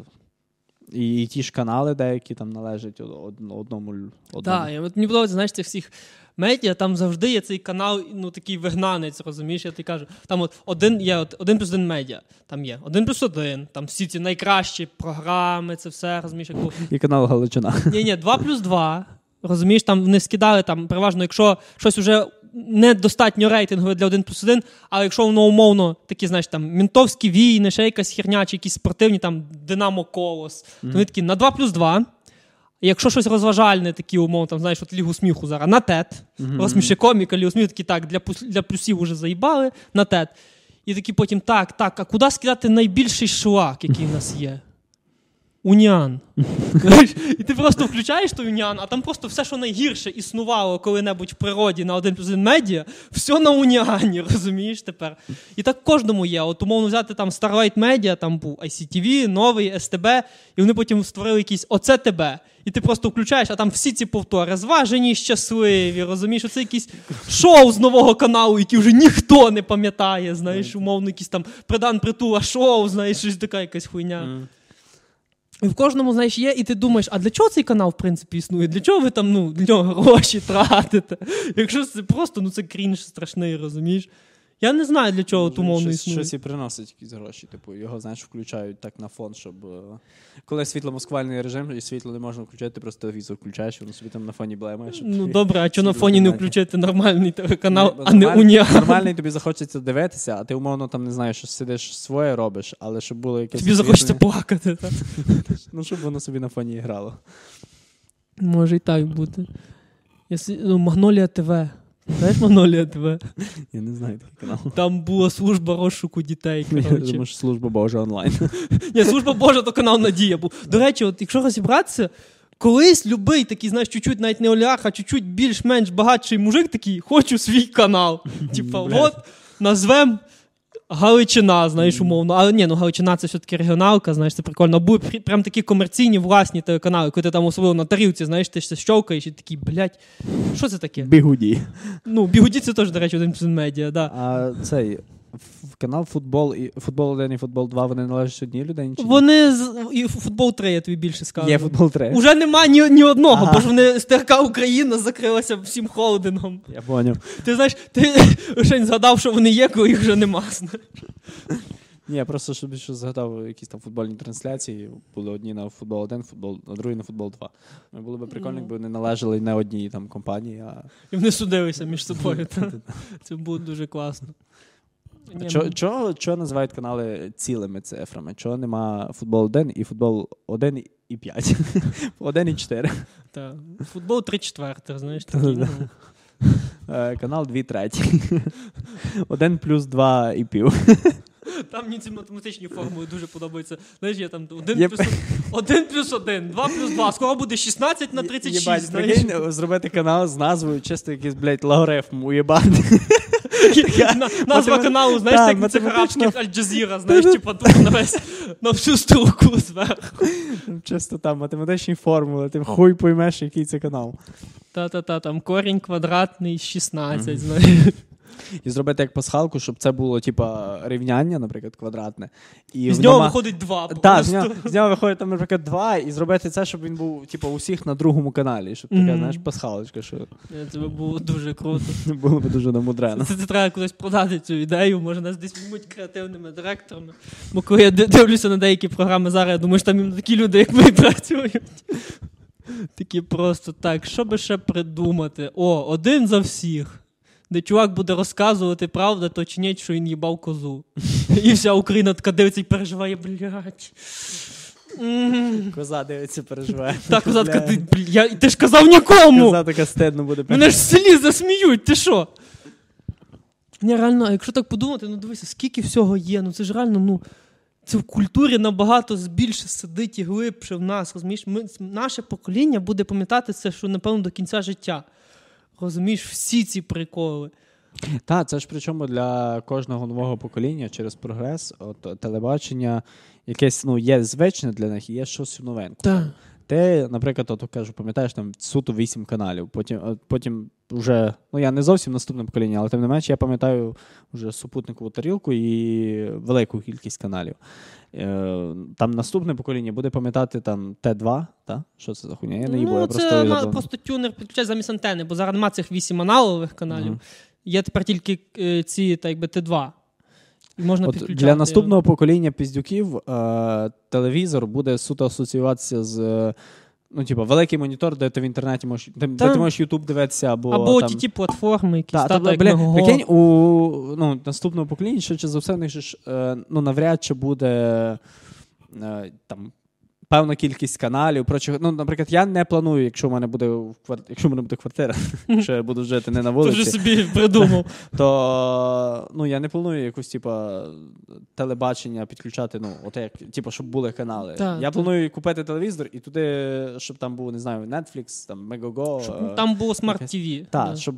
І, і ті ж канали деякі там належать од- од- одному. одному. Так, і от мені подобається, знаєш, цих всіх медіа, там завжди є цей канал, ну такий вигнанець, розумієш, я тобі кажу. Там от один є от, 1 плюс 1 медіа, там є 1 плюс 1, там всі ці найкращі програми, це все, розумієш, як. І канал Галичина. Ні, ні, 2 плюс 2. Розумієш, там вони скидали там, переважно, якщо щось вже недостатньо рейтингове для 1 плюс 1, але якщо воно умовно такі, знаєш, там мінтовські війни, ще якась херня, чи якісь спортивні, там Динамо Колос, то вони такі на 2 плюс 2. Якщо щось розважальне, такі умовно, там, знаєш, от Лігу сміху зараз на тет, розсміши коміка, Лігу сміху, такі так, для, для плюсів уже заїбали на тет. І такі потім, так, так, а куди скидати найбільший шлак, який в нас є? Уніан. І ти просто включаєш той уніан, а там просто все, що найгірше існувало коли-небудь в природі на 1 плюс 1 медіа, все на уніані, розумієш тепер. І так кожному є. От умовно взяти там Starlight Media, там був ICTV, новий СТБ, і вони потім створили якийсь оце тебе. І ти просто включаєш, а там всі ці повтори зважені, щасливі, розумієш, оце якісь шоу з нового каналу, які вже ніхто не пам'ятає, знаєш, умовно, якісь там придан притула шоу, знаєш, щось така якась хуйня. І в кожному, знаєш, є, і ти думаєш, а для чого цей канал, в принципі, існує? Для чого ви там ну, для нього гроші тратите? Якщо це просто, ну це крінж страшний, розумієш? Я не знаю, для чого ту мовну існує. щось і приносить якісь гроші. Типу, його, знаєш, включають так на фон, щоб. е, Коли світло-москвальний режим і світло не можна включати, ти просто телевізор включаєш, воно собі там на фоні блемає. щоб Ну добре, а чого на фоні не включити нормальний телеканал, а не уніан? Нормальний тобі захочеться дивитися, а ти умовно там не знаєш, що сидиш своє робиш, але щоб було якесь. Тобі захочеться плакати. Так? Ну, щоб воно собі на фоні грало. Може і так бути. Ну, Магнолія ТВ. Знаєш Манолія ТВ? Я не знаю такий канал. Там була служба розшуку дітей. Я думаю, що служба Божа онлайн. Ні, служба Божа, то канал Надія був. До речі, от якщо розібратися, колись любий такий, знаєш, чуть-чуть навіть не олігарх, а чуть-чуть більш-менш багатший мужик такий, хочу свій канал. Типа, от назвем. Галичина, знаєш, умовно. Але ні, ну Галичина це все-таки регіоналка, знаєш, це прикольно. Були прям такі комерційні власні телеканали, коли ти там особливо на тарілці, знаєш, ти ще щовкаєш і такий, блядь, що це таке? Бігуді. Ну, бігуді це теж, до речі, один плюс медіа, да. А цей канал футбол і футбол 1 і футбол 2 вони належать одній людині? Чи ні? Вони з і футбол 3, я тобі більше скажу. Є футбол 3. Уже нема ні, ні одного, Ага. бо ж вони СТРК Україна закрилася всім холдингом. Я поняв. Ти знаєш, ти ще згадав, що вони є, коли їх вже нема. знаєш. Ні, я просто щоб що згадав якісь там футбольні трансляції. Були одні на футбол 1, футбол, а другі на футбол 2. Ну, Було б прикольно, Ну. якби вони належали не одній там компанії, а І вони судилися між собою. та. Це було дуже класно. Ні, Чого ну, чо, чо називають канали цілими цифрами? Чого нема футбол 1 і футбол 1 і 5? 1 і 4. та. Футбол 3 четвертих, знаєш, такий. ну. Е, Канал 2 треті. 1 плюс 2 і пів. Там мені ці математичні формули дуже подобаються. Знаєш, я там 1 Є- плюс 1 плюс 1, 2 плюс 2, скоро буде 16 на 36, Єбать, знаєш. прикинь, зробити канал з назвою чисто якийсь, блядь, логарифм уєбати. На- Назва каналу, знаєш, як на цих арабських Аль-Джазіра, знаєш, типа тут на весь на всю струку зверху. Чисто там математичні формули, ти хуй поймеш, який це канал. Та-та-та, там корінь квадратний 16, знаєш. І зробити як пасхалку, щоб це було, типа, рівняння, наприклад, квадратне. І з воно нього виходить два. Так, з нього, з нього виходить там, наприклад, два, і зробити це, щоб він був, типу, у всіх на другому каналі. Щоб така, Мгм. знаєш, пасхалочка, що Е, Це би було дуже круто. було б дуже намудрено. Це, це треба кудись продати цю ідею, може нас десь візьмуть креативними директорами. Бо коли я дивлюся на деякі програми зараз, я думаю, що там такі люди, як ми працюють. Такі просто так, що би ще придумати? О, один за всіх. Де чувак буде розказувати, правда, то чи ні, що він їбав козу. І вся Україна така дивиться і переживає, блядь. Коза дивиться, переживає. Так, коза така, ти, бля, ти ж казав нікому! Коза така стидно буде. Мене ж в селі засміють, ти що? Ні, реально, а якщо так подумати, ну дивися, скільки всього є, ну це ж реально, ну. Це в культурі набагато більше сидить і глибше в нас. Розумієш, ми, наше покоління буде пам'ятати це, що напевно до кінця життя. Розумієш, всі ці приколи. Так, це ж причому для кожного нового покоління через прогрес, от телебачення якесь ну, є звичне для них і є щось новеньке. Так. Ти, наприклад, от кажу, пам'ятаєш там суто вісім каналів. Потім, потім вже, ну я не зовсім наступне покоління, але тим не менше я пам'ятаю вже супутникову тарілку і велику кількість каналів. Е, Там наступне покоління буде пам'ятати там Т2, та? Що це за хуйня? Я не їбу, ну, я це просто забув. просто тюнер підключає замість антени, бо зараз нема цих вісім аналогових каналів. Мгм. Є тепер тільки е, ці, так якби Т2. І можна От підключати. для наступного покоління піздюків е, телевізор буде суто асоціюватися з. Ну, типу, великий монітор, де ти в інтернеті можеш, де, де ти можеш YouTube дивитися, або. Або там... ті платформи, якісь Та, та, як бля, прикинь, у ну, наступного покоління, ще за все, них ж, е, ну, навряд чи буде е, там. Певна кількість каналів. Прочого. Ну, наприклад, я не планую, якщо в мене буде в квар- якщо в мене буде квартира, якщо я буду жити не на Ти вже собі придумав. то ну, я не планую якусь, типа, телебачення підключати, ну, от як, типу, щоб були канали. Так, я так. планую купити телевізор і туди, щоб там був, не знаю, Netflix, там Megogo. Щоб е, там було Smart якась- TV. так, да. щоб.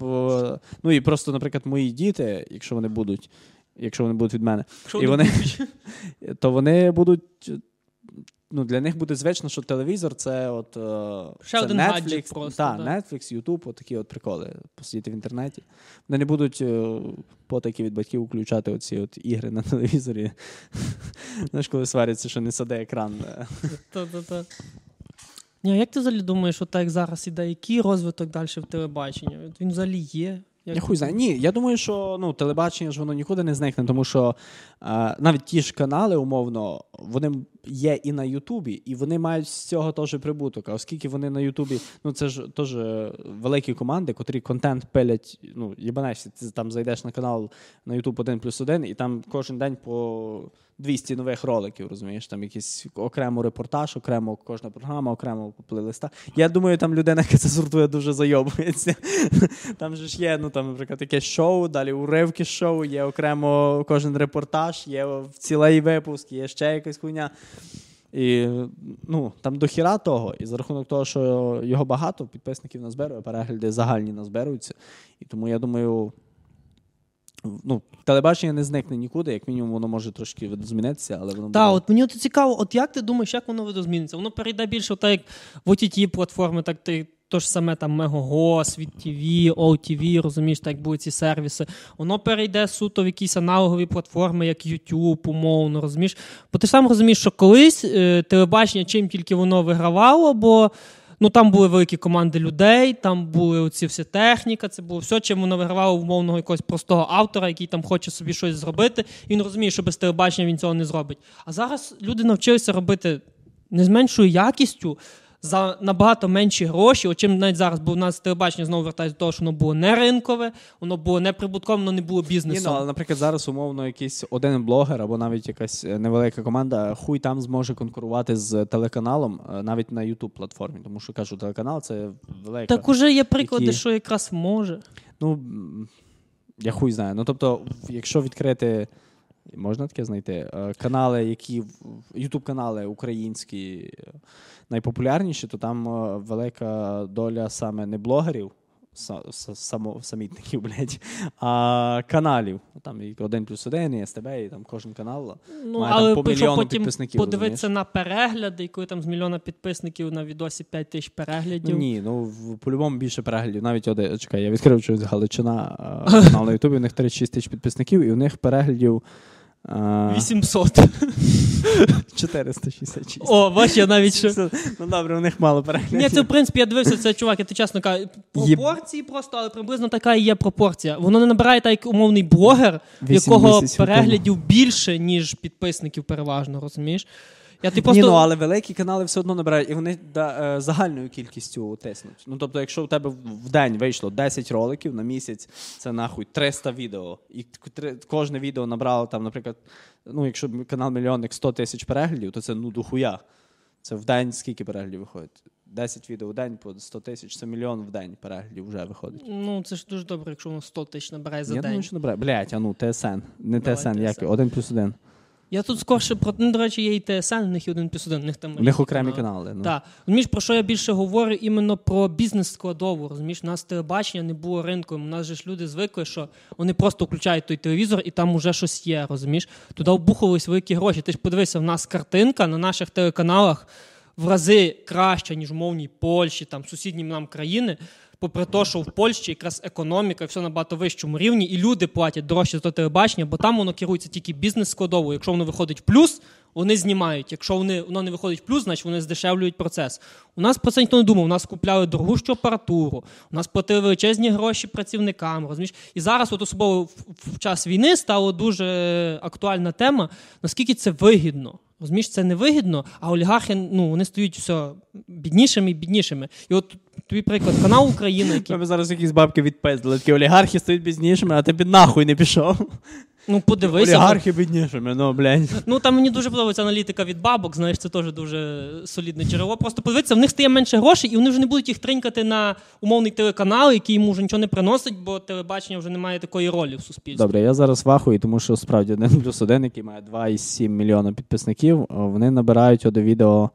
Ну і просто, наприклад, мої діти, якщо вони будуть, якщо вони будуть від мене, і вони- то вони будуть. Ну, для них буде звично, що телевізор це от е, Ще це один Netflix, просто, Та, да. Netflix, YouTube, от такі от приколи посидіти в інтернеті. Вони не будуть е, потаки від батьків включати оці от ігри на телевізорі. Знаєш, коли сваряться, що не саде екран. Та-та-та. Ні, як ти взагалі думаєш, от так зараз іде, який розвиток далі в телебаченні? Він взагалі є? Я хуй знаю. Ні, я думаю, що ну, телебачення ж воно нікуди не зникне, тому що е, навіть ті ж канали, умовно, вони є і на Ютубі, і вони мають з цього теж прибуток. А оскільки вони на Ютубі, ну це ж теж великі команди, котрі контент пилять, ну, їбанешся, ти там зайдеш на канал на Ютуб 1 плюс 1, і там кожен день по 200 нових роликів, розумієш, там якийсь окремо репортаж, окремо кожна програма, окремо плейлиста. Я думаю, там людина, яка це сортує, дуже зайобується. Там же ж є, ну там, наприклад, якесь шоу, далі уривки шоу, є окремо кожен репортаж, є цілий випуск, є ще якась хуйня. І ну, там до хіра того, і за рахунок того, що його багато, підписників назберує, перегляди загальні назберуються. І тому я думаю, ну, телебачення не зникне нікуди, як мінімум, воно може трошки змінитися, але воно Так, буде... от мені от цікаво, от як ти думаєш, як воно видозміниться? Воно перейде більше так, як в OTT платформи, так ти. То ж саме там Мегого, Світ ТВ, OTV, розумієш, так як будуть ці сервіси. Воно перейде суто в якісь аналогові платформи, як YouTube, умовно, розумієш. Бо ти ж сам розумієш, що колись е, телебачення, чим тільки воно вигравало, бо ну там були великі команди людей, там були оці всі техніка, це було все, чим воно вигравало умовного якогось простого автора, який там хоче собі щось зробити. І він розуміє, що без телебачення він цього не зробить. А зараз люди навчилися робити не з меншою якістю. За набагато менші гроші, от чим навіть зараз, бо в нас телебачення знову вертається до того, що воно було не ринкове, воно було не прибуткове, воно не було бізнесом. Ні, ну, але, наприклад, зараз умовно якийсь один блогер або навіть якась е, невелика команда, хуй там зможе конкурувати з телеканалом е, навіть на youtube платформі. Тому що кажу, телеканал це велика. Так уже є приклади, які- що якраз може. Ну я хуй знаю. Ну тобто, якщо відкрити. Можна таке знайти? Е, Канали, які в- youtube канали українські е, найпопулярніші, то там е, велика доля саме не блогерів, само, самітників, блядь, а каналів. Там і 1 плюс 1, і СТБ, і там кожен канал. Ну, Має але там по мільйону потім підписників, подивитися на перегляди, і коли там з мільйона підписників на відосі 5 тисяч переглядів. Ну, ні, ну по-любому більше переглядів. Навіть один, чекай, я відкрив щось Галичина канал на Ютубі, у них 36 тисяч підписників, і у них переглядів 800. 466. О, бач, я навіть ще. Ну добре, у них мало переглядів. Ні, це в принципі я дивився, це чувак, я ти чесно кажу, пропорції просто, але приблизно така і є пропорція. Воно не набирає так як умовний блогер, в якого переглядів більше, ніж підписників, переважно, розумієш? Я ти просто. Ні, ну але великі канали все одно набирають, і вони да, е, загальною кількістю тиснуть. Ну тобто, якщо у тебе в- день вийшло 10 роликів на місяць, це нахуй 300 відео. І кожне відео набрало там, наприклад, ну якщо канал мільйонник 100 тисяч переглядів, то це ну дохуя. Це в день скільки переглядів виходить? 10 відео в день по 100 тисяч, це мільйон в день переглядів вже виходить. Ну, це ж дуже добре, якщо воно 100 тисяч набирає за Я день. думаю, що набирає. Блять, а ну ТСН. Не Давай, ТСН, як один плюс один. Я тут скорше про ну, до речі, є і ТСН, у них є один плюс один, у них там У них окремі канали. Ну. Так. Розумієш, про що я більше говорю іменно про бізнес-складову. Розумієш, у нас телебачення не було ринком. У нас же ж люди звикли, що вони просто включають той телевізор і там уже щось є. Розумієш? Туди вбухувались великі гроші. Ти ж подивися, в нас картинка на наших телеканалах в рази краща, ніж в мовній Польщі, там сусідні нам країни. Попри те, що в Польщі якраз економіка, все на багато вищому рівні, і люди платять дорожче за телебачення, бо там воно керується тільки бізнес-складовою. Якщо воно виходить плюс, вони знімають. Якщо вони, воно не виходить плюс, значить вони здешевлюють процес. У нас про це ніхто не думав. У нас купляли дорогущу апаратуру, у нас платили величезні гроші працівникам. Розумієш? І зараз, от особливо в, в час війни, стала дуже актуальна тема, наскільки це вигідно. Розумієш, це невигідно, а олігархи ну, вони стають все біднішими і біднішими. І от тобі приклад, канал Україна, який Тебе зараз якісь бабки відпиздили. Такі олігархи стають біднішими, а ти під нахуй не пішов. Ну подивися. Олігархи біднішими, ну блядь. Ну там мені дуже подобається аналітика від бабок. Знаєш, це теж дуже солідне джерело. Просто подивитися, в них стає менше грошей, і вони вже не будуть їх тринькати на умовний телеканал, який йому вже нічого не приносить, бо телебачення вже не має такої ролі в суспільстві. Добре, я зараз вахую, тому що справді один плюс один, який має 2,7 мільйона підписників, вони набирають до відео.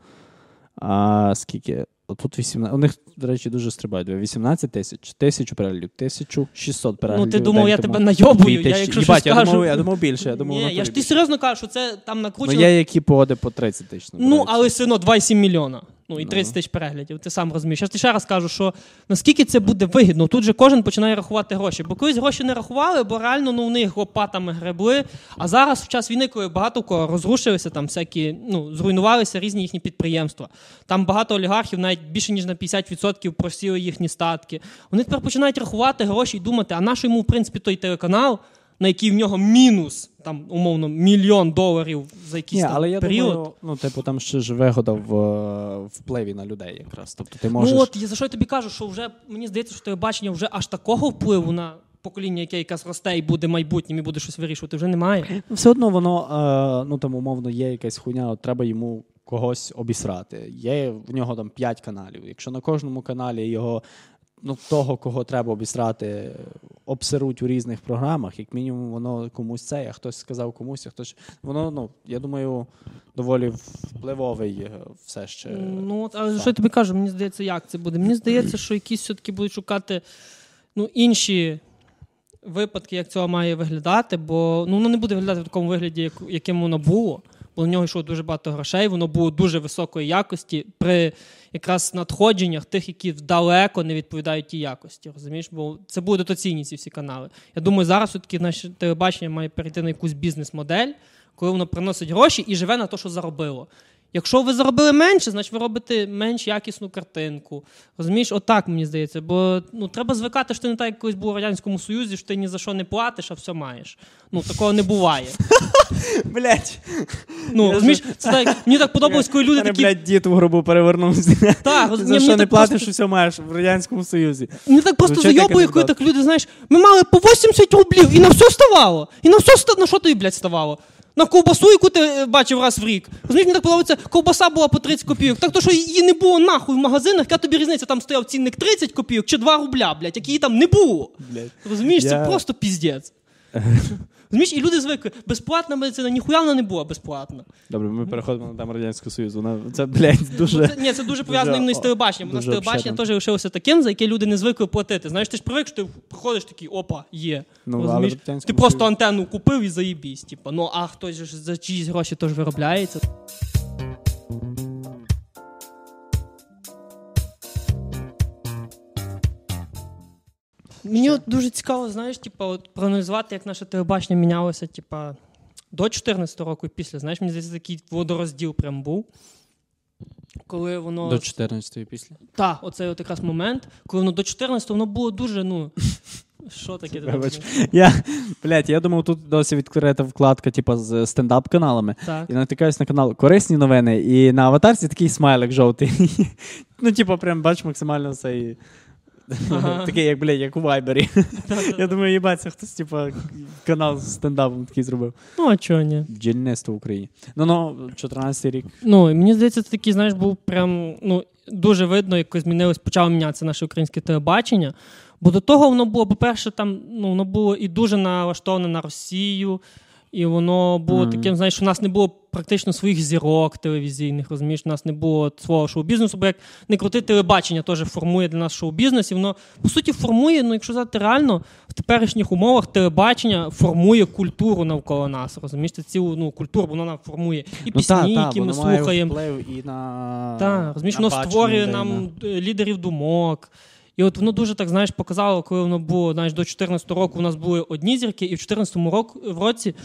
А, скільки? Тут 18. У них, до речі, дуже стрибають. 18 тисяч, тисячу переглядів, 1600 переглядів. Ну ти думав, я тебе найобую. Я якщо щось я кажу. думав, я думав більше. Я думав, Ні, я ж ти серйозно кажу, що це там Ну, накручено. є які погоди по 30 тисяч. Ну, але все одно 2,7 мільйона. Ну і 30 тисяч переглядів. Ти сам розумієш. Я ти ще раз кажу, що наскільки це буде вигідно, тут же кожен починає рахувати гроші. Бо колись гроші не рахували, бо реально ну, вони їх лопатами гребли. А зараз, в час війни, коли багато кого розрушилися, там всякі, ну, зруйнувалися різні їхні підприємства. Там багато олігархів, навіть більше ніж на 50% просіли їхні статки. Вони тепер починають рахувати гроші і думати, а на що йому, в принципі, той телеканал, на який в нього мінус, там, умовно, мільйон доларів за якийсь Ні, там але я період. думаю, ну, типу, там ще ж вигода в е, впливі на людей якраз. Тобто ти можеш. Ну от за що я тобі кажу, що вже мені здається, що телебачення вже аж такого впливу на покоління, яке якраз росте і буде майбутнім, і буде щось вирішувати, вже немає. Ну, Все одно воно, е, ну там умовно, є якась хуйня, от треба йому когось обісрати. Є в нього там 5 каналів. Якщо на кожному каналі його. Ну, того, кого треба обісрати, обсеруть у різних програмах, як мінімум, воно комусь це, а хтось сказав комусь, а хтось. Воно, ну, я думаю, доволі впливовий е, все ще. Ну от, але що я тобі кажу, мені здається, як це буде? Мені здається, що якісь все-таки будуть шукати ну, інші випадки, як цього має виглядати, бо ну, воно не буде виглядати в такому вигляді, як, яким воно було. Бо в нього йшло дуже багато грошей, воно було дуже високої якості при якраз надходженнях тих, які далеко не відповідають тій якості. Розумієш? Бо це були дотаційні ці всі канали. Я думаю, зараз все-таки наше телебачення має перейти на якусь бізнес-модель, коли воно приносить гроші і живе на те, що заробило. Якщо ви заробили менше, значить ви робите менш якісну картинку. Розумієш, отак мені здається. Бо ну, треба звикати, що ти не так, як колись був у Радянському Союзі, що ти ні за що не платиш, а все маєш. Ну, такого не буває. Блять, Ну, розумієш, це так, мені так подобалось, коли люди такі. блядь, дід в гробу перевернувся. Так, за що не платиш, все маєш в Радянському Союзі. Мені так просто зайобує, коли так люди, знаєш, ми мали по 80 рублів і на все ставало. І на все на що тобі, блядь, ставало? На ковбасу, яку ти е, бачив раз в рік. Розумієш, мені так подобається, ковбаса була по 30 копійок. Так то, що її не було нахуй в магазинах, яка тобі різниця, там стояв цінник 30 копійок чи 2 рубля, блядь, як її там не було. Блядь. Розумієш, це просто піздець. Розумієш, і люди звикли, безплатна медицина, ніхуя вона не була безплатна. Добре, ми переходимо на тему Радянського Союзу. Вона- Це, блядь, дуже. Це, ні, це дуже пов'язано іменно з телебаченням. У нас телебачення теж лишилося таким, за яке люди не звикли платити. Знаєш, ти ж привик, що ти приходиш такий, опа, є. Ну, Розумієш? Ти просто антенну купив і заїбісь. Типу. Ну а хтось ж за чиїсь гроші теж виробляється. Мені от дуже цікаво, знаєш, типу, от проаналізувати, як наше телебачення мінялося, типу, до 14 року і після. Знаєш, мені здається, такий водорозділ прям був. Коли воно. До 14-ї після. Так, оцей от якраз момент, коли воно до 14 воно було дуже, ну. Що таке? Вибач. Я, блядь, я думав, тут досі відкрита вкладка, типу, з стендап-каналами. Так. І натикаюсь на канал Корисні новини, і на аватарці такий смайлик жовтий. ну, типу, прям бач максимально цей. Ага. Такий, як, блядь, як у Вайбері. Я думаю, їбать, це хтось, типу, канал з стендапом такий зробив. Ну, а чого ні? Бджільництво в Україні. Ну, ну, 14 рік. Ну, мені здається, це такий, знаєш, був прям ну, дуже видно, як змінилось, почало мінятися наше українське телебачення. Бо до того воно було, по-перше, там ну, воно було і дуже налаштоване на Росію, і воно було Мгм. таким, знаєш, у нас не було практично своїх зірок телевізійних, розумієш, у нас не було свого шоу-бізнесу, бо як не крути телебачення теж формує для нас шоу-бізнес, і воно, по суті, формує, ну, якщо сказати реально, в теперішніх умовах телебачення формує культуру навколо нас, розумієш, це цілу ну, культуру, воно нам формує і пісні, ну, та, та, які ми має слухаємо. вплив і на. Так, розумієш, на воно створює нам е, лідерів думок. І от воно дуже так, знаєш, показало, коли воно було, знаєш, до 14 року у нас були одні зірки, і в 14 року, в році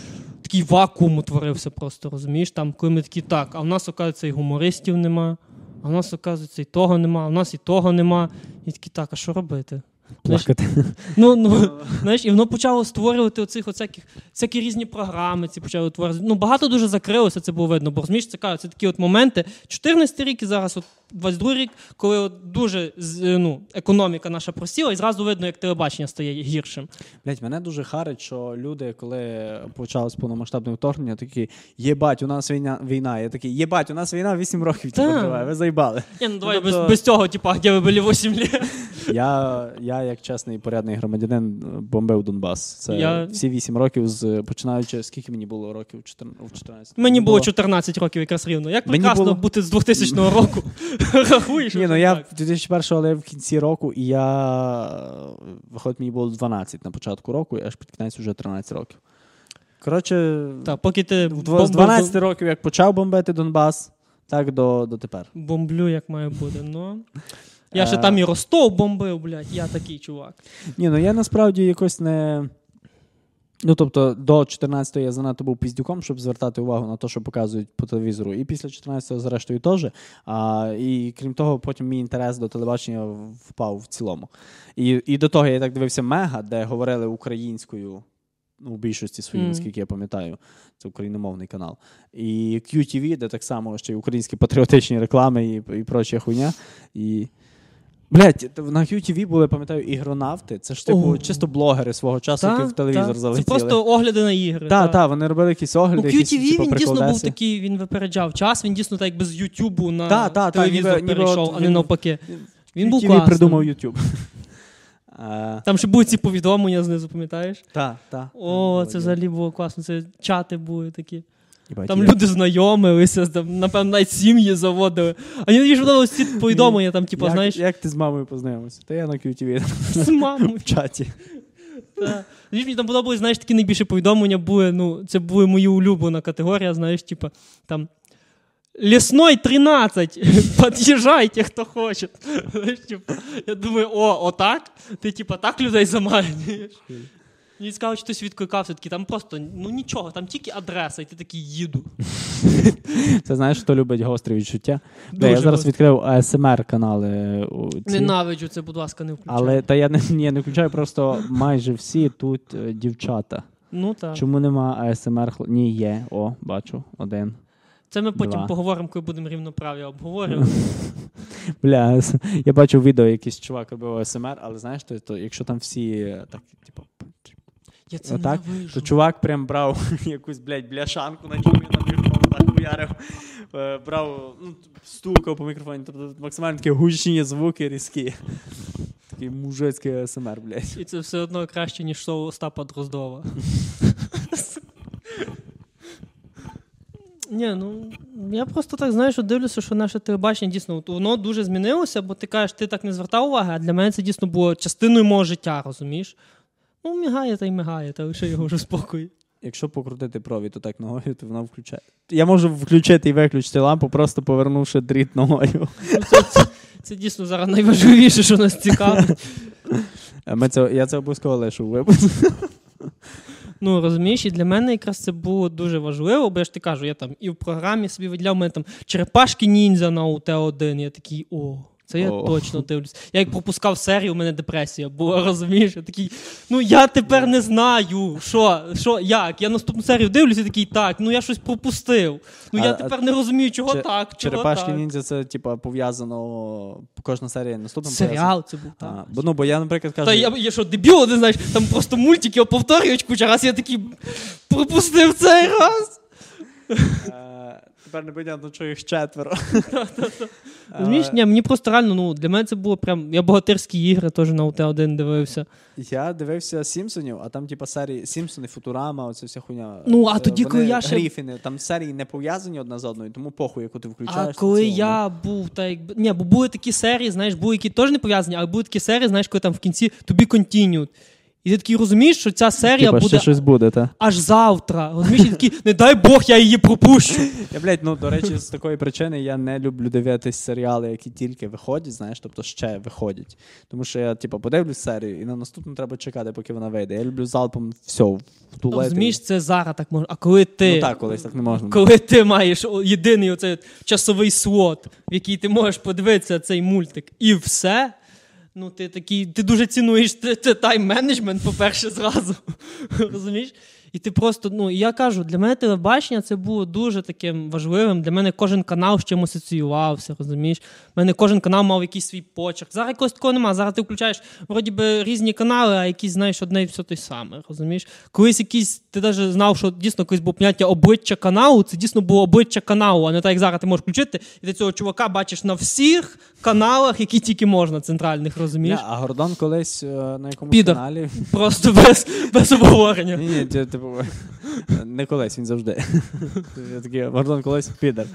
такий вакуум утворився просто, розумієш? Там, коли ми такі, так, а в нас, оказується, і гумористів нема, а в нас, оказується, і того нема, а в нас і того нема. І такі, так, а що робити? Знаєш, Плакати. Ну, ну, знаєш, і воно почало створювати оцих оцяких, всякі різні програми, ці почали творити. Ну, багато дуже закрилося, це було видно. Бо розумієш, це, це такі от моменти. 14 рік і зараз от 22 рік, коли от дуже ну, економіка наша просіла, і зразу видно, як телебачення стає гіршим. Блять, мене дуже харить, що люди, коли почалось повномасштабне вторгнення, такі єбать, у нас війна війна. Я такий, єбать, у нас війна 8 років типу, триває, ви заїбали. Ні, ну давай тобто- без, без цього, типа, де ви були 8 років. Я, я як чесний порядний громадянин, бомбив Донбас. Це Я- всі 8 років, з починаючи, скільки мені було років? Чотир- в 14. Мені було 14 років якраз рівно. Як прекрасно було- бути з 2000 року. Рахуєш? Ні, ну я в 2001 але в кінці року, і я виходить, мені було 12 на початку року, і аж під кінець вже 13 років. Коротше, Так, поки ти з 12 років, як почав бомбити Донбас, так до, до тепер. Бомблю, як має бути. Ну. Я Е. ще там і Ростов бомбив, блядь, я такий чувак. Ні, ну я насправді якось не. Ну, тобто, до 14-го я занадто був піздюком, щоб звертати увагу на те, що показують по телевізору. І після 14-го, зрештою, теж. А, і крім того, потім мій інтерес до телебачення впав в цілому. І, і до того я так дивився Мега, де говорили українською. Ну, в більшості своїй, Мгм. наскільки я пам'ятаю, це україномовний канал. І QTV, де так само ще й українські патріотичні реклами і, і проча хуйня. І Блять, на QTV були, пам'ятаю, ігронавти. Це ж типу О. чисто блогери свого часу, які в телевізор та. залетіли. Це просто огляди на ігри. Так, так, вони робили якісь У огляди. якісь, QTV типу, він дійсно був такий, він випереджав час, він дійсно так якби з Ютубу на Та, та, та, телевізор ніби перейшов, а не навпаки. Він був класний. придумав. Е, Там ще були ці повідомлення знизу, пам'ятаєш? Так, так. О, це взагалі було класно. Це чати були такі. Там люди знайомилися, там, напевно, навіть сім'ї заводили. А мені ж подобалось ці повідомлення, там, типу, як, знаєш, Як ти з мамою познайомився? Та я на QTV з мамою. в чаті. Та. Знаєш, Мені там подобалось, знаєш, такі найбільші повідомлення були, ну, це були мої улюблена категорія, знаєш, типу, там. Лісной 13, під'їжджайте, хто хоче. Знаєш, типу, я думаю, о, отак? Ти типу, так людей заманюєш. Мені цікаво, чи хтось відкликався, такий, там просто ну нічого, там тільки адреса, і ти такий їду. Це знаєш, хто любить гострі відчуття? Дуже я зараз гостро. відкрив ASMR канали. Ненавиджу це, будь ласка, не включай. Але та я не, ні, не включаю, просто майже всі тут е, дівчата. Ну так. Чому нема хл- Ні, є. О, бачу, один. Це ми потім Два. поговоримо, коли будемо рівноправ'я обговорювати. Бля, с- я бачив відео, якийсь чувак робив ASMR, але знаєш, то, то якщо там всі е, так, типу, Я це Отак? то чувак прям брав якусь, блядь, бляшанку на чому на мікрофон так хуярив, е, брав, ну, стукав по мікрофоні, тобто максимально такі гучні звуки різкі. Такий мужицький ASMR, блядь. І це все одно краще, ніж шоу Остапа Дроздова. Ні, ну я просто так знаю, що дивлюся, що наше телебачення дійсно воно дуже змінилося, бо ти кажеш, ти так не звертав уваги, а для мене це дійсно було частиною мого життя, розумієш? Ну, мігає та й мігає, та лише його вже спокою. Якщо покрутити провід отак ногою, то вона включає. Я можу включити і виключити лампу, просто повернувши дріт ногою. Ну, це, це, це дійсно зараз найважливіше, що нас цікавить. Е, Ми це, я це обов'язково лишу випуск. Ну, розумієш, і для мене якраз це було дуже важливо, бо я ж ти кажу, я там і в програмі собі виділяв, у мене там черепашки ніндзя на УТ-1. Я такий, о, це я О. точно дивлюсь. Я як пропускав серію, у мене депресія була, розумієш? Я такий, ну я тепер не знаю, що, що, як. Я наступну серію дивлюся і такий, так, ну я щось пропустив. Ну А- я а тепер не розумію, чого Че- так, чого Черепашки так. ніндзя це, типа, пов'язано. Кожна серія наступним Серіал це був так. Бо, ну, бо я, наприклад, кажу. Та я, я що, дебіл, ти знаєш, там просто мультики повторюють куча раз, я такий пропустив цей раз. Е, Тепер не понятно, що їх четверо. Розумієш, Е, ні, мені просто реально, ну, для мене це було прям. Я богатирські ігри теж на УТ-1 дивився. Я дивився Сімпсонів, а там, типа, серії Сімпсони, Футурама, оце вся хуйня. Ну, а Е, тоді, коли я ще- Гріфіни, там серії не пов'язані одна з одною, тому похуй, яку ти включаєш. А коли я був, так якби. Ні, бо були такі серії, знаєш, були, які теж не пов'язані, але були такі серії, знаєш, коли там в кінці to be continued. І ти такий розумієш, що ця серія Типа, буде ще щось буде, та? аж завтра. Розумієш, і такий, не дай Бог, я її пропущу. Я, блядь, ну, до речі, з такої причини я не люблю дивитись серіали, які тільки виходять, знаєш, тобто ще виходять. Тому що я, типу, подивлюсь серію, і на наступну треба чекати, поки вона вийде. Я люблю залпом все, втулити. Розумієш, це зараз так можна. А коли ти. Ну так, колись так не можна. Коли ти маєш о- єдиний оцей часовий слот, в який ти можеш подивитися цей мультик, і все. Ну, ти такий, ти дуже цінуєш тайм-менеджмент, по-перше, зразу. Розумієш? І ти просто, ну, я кажу, для мене телебачення це було дуже таким важливим. Для мене кожен канал з чимось асоціювався, розумієш? У мене кожен канал мав якийсь свій почерк. Зараз якогось такого немає. Зараз ти включаєш вроді би різні канали, а якісь, знаєш, одне і все те саме, розумієш? Колись якийсь, ти навіть знав, що дійсно колись було поняття обличчя каналу, це дійсно було обличчя каналу, а не так, як зараз ти можеш включити, і ти цього чувака бачиш на всіх каналах, які тільки можна, центральних, розумієш? Ня, а Гордон колись е, на якомусь Підор. каналі. Просто без, без обговорення. Ні, ні, ти- типу, Не колись, він завжди. Я такий, Гордон колись підер.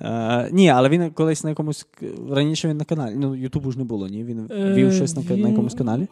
Е, ні, але він колись на якомусь. Раніше він на каналі. Ну, Ютубу ж не було, ні? Він Е, вів щось на, на якомусь каналі.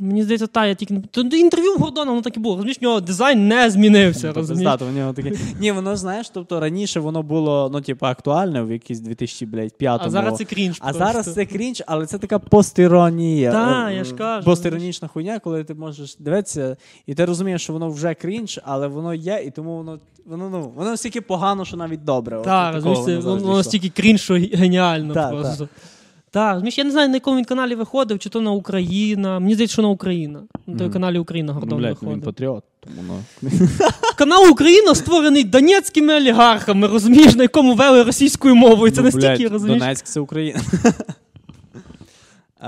Мені здається, та я тільки не- То інтерв'ю в Гордона, воно так і було. Розумієш, нього дизайн не змінився. Тобто, розумієш? в нього таке. Ні, воно знаєш, тобто раніше воно було ну, типу, актуальне в якійсь 2005 А зараз це крінж. А зараз це крінж, але це така постіронія. Та, Е, я ж кажу. Постіронічна хуйня, коли ти можеш дивитися, і ти розумієш, що воно вже крінж, але воно є, і тому воно воно, ну, воно настільки погано, що навіть добре. Так, розумієш, воно воно настільки крінж, що геніально Так, просто. Так, розумієш, я не знаю, на якому він каналі виходив, чи то на Україна. Мені здається, що на Україна. На той каналі Україна Ну, Гордон блядь, ну, він патріот, тому ну. Канал Україна створений донецькими олігархами, розумієш, на якому вели російською мовою. Це настільки, розумієш. Донецьк це Україна.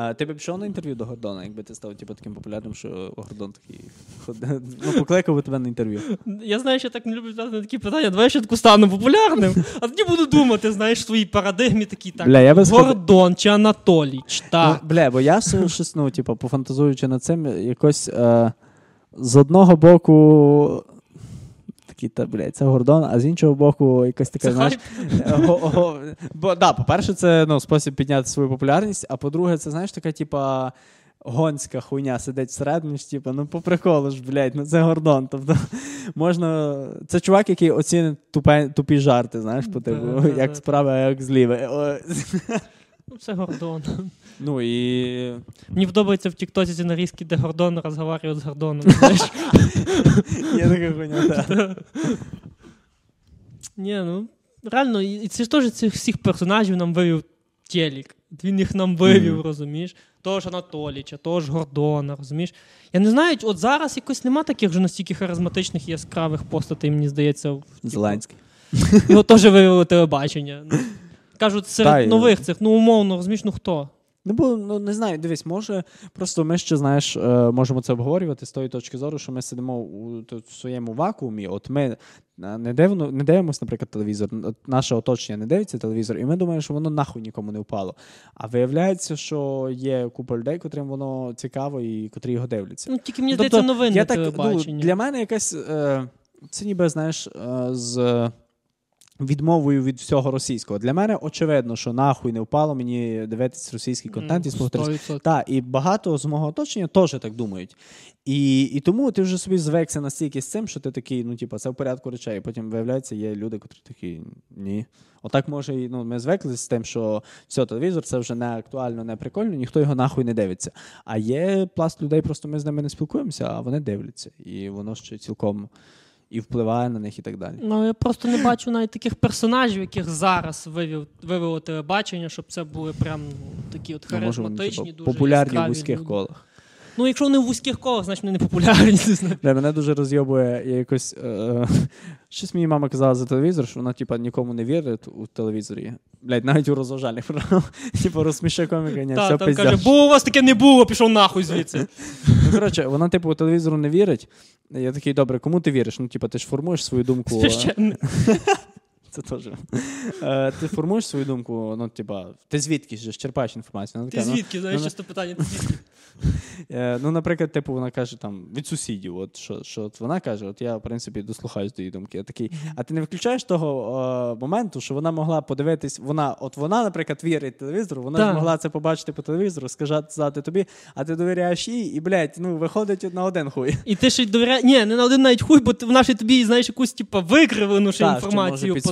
А, ти б пішов на інтерв'ю до Гордона, якби ти став типу, таким популярним, що Гордон такий ну, покликав би тебе на інтерв'ю. Я знаю, що я так не люблю на такі питання. Давай я ще таку стану популярним, а тоді буду думати, знаєш, в своїй парадигмі такі так. Бля, я би сказав- Гордон чи Анатоліч. Так. Ну, бля, бо я щось, ну, типу, пофантазуючи над цим, якось е, з одного боку. Такий, та, блядь, це Гордон, а з іншого боку, якась така, Це знаєш. Бо, да, по-перше, це ну, спосіб підняти свою популярність, а по-друге, це знаєш така, типа. Гонська хуйня сидить всередині, ж, типу, ну по приколу ж, блядь, ну це Гордон. Тобто можна. Це чувак, який оцінить тупе, тупі жарти, знаєш, по типу, як справа, як зліва. Ну, це Гордон. Ну і Мені подобається в Тіктоці ці нарізки, де Гордон розговорює з Гордоном. Знаєш? Така хуйня, так. Ні, ну реально, і це ж теж цих всіх персонажів нам вивів Телік. Він їх нам вивів, розумієш? Того ж Анатоліча, того ж Гордона, розумієш? Я не знаю, от зараз якось нема таких вже настільки харизматичних і яскравих постатей, мені здається. в Зеленський. Його теж вивело телебачення. Ну, Кажуть, серед Та, нових цих, ну умовно, розумієш, ну хто? Ну, бо ну не знаю, дивись, може, просто ми ще знаєш, е, можемо це обговорювати з тої точки зору, що ми сидимо у в своєму вакуумі. От ми е, не дивно, не дивимося, наприклад, телевізор. Наше оточення не дивиться телевізор, і ми думаємо, що воно нахуй нікому не впало. А виявляється, що є купа людей, котрим воно цікаво і котрі його дивляться. Ну тільки мені Тобто, здається, новинне я так, ну, для мене якась е, це ніби знаєш з відмовою від всього російського. Для мене очевидно, що нахуй не впало мені дивитися російський контент і слухати. Так, і багато з мого оточення теж так думають. І, і тому ти вже собі звикся настільки з цим, що ти такий, ну, типу, це в порядку речей. Потім виявляється, є люди, котрі такі ні. Отак може, і, ну, ми звикли з тим, що все, телевізор це вже не актуально, не прикольно, ніхто його нахуй не дивиться. А є пласт людей, просто ми з ними не спілкуємося, а вони дивляться. І воно ще цілком і впливає на них і так далі. Ну, я просто не бачу навіть таких персонажів, яких зараз вивів, вивело телебачення, щоб це були прям ну, такі от Ну, може, вони, харизматичні, типу, дуже популярні в вузьких люди. колах. Ну, якщо вони в вузьких колах, значить вони не популярні. не. Бля, мене дуже розйобує я якось. Е, щось мені мама казала за телевізор, що вона, типа, нікому не вірить у телевізорі. Блядь, навіть у розважальних програмах. Типу, розсміши коміка, ні, все там пиздяш. каже, бо у вас таке не було, пішов нахуй звідси. Ну, коротше, вона, типу, у телевізору не вірить. Я такий, добре, кому ти віриш? Ну, типу, ти ж формуєш свою думку. е, Священник. Це теж. Е, ти формуєш свою думку, ну, типа, ти звідки ж черпаєш інформацію? Вона Ти така, ну, звідки, знаєш, ну, часто питання, ти звідки? Е, ну, наприклад, типу, вона каже там від сусідів. От що, що от вона каже, от я в принципі дослухаюсь до її думки. Я такий, а ти не виключаєш того е, моменту, що вона могла подивитись, вона, от вона, наприклад, вірить телевізору, вона Так. ж могла це побачити по телевізору, сказати тобі, а ти довіряєш їй, і блядь, ну виходить на один хуй. І ти ще й довіряєш. Ні, не на один навіть хуй, бо ти- вона ще тобі, знаєш, якусь типу, викривлену ще Та, що інформацію під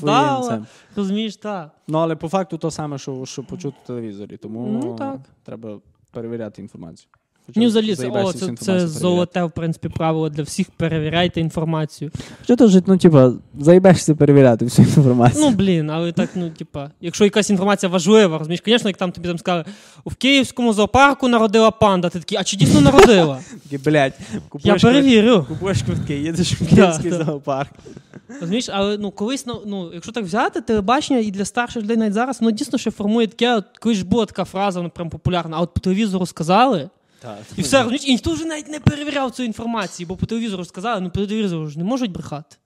цим. Розумієш, так. Ну але по факту то саме, що, що почути в телевізорі, тому Ну, так. треба перевіряти інформацію. Ні, взагалі, о, це, це золоте, в принципі, правило для всіх. Перевіряйте інформацію. Що то ж, ну, типа, заїбешся перевіряти всю інформацію. Ну, блін, але так, ну, типа, якщо якась інформація важлива, розумієш, звісно, як там тобі там сказали, у Київському зоопарку народила панда, ти такий, а чи дійсно народила? Блядь, Я перевірю. купуєш квитки, їдеш в Київський зоопарк. Розумієш, але ну колись, ну, ну, якщо так взяти, телебачення і для старших людей навіть зараз, воно дійсно ще формує таке, от, колись ж була така фраза, вона прям популярна, а от по телевізору сказали, І все, розумієш, і ніхто вже навіть не перевіряв цю інформацію, бо по телевізору сказали, ну по телевізору ж не можуть брехати.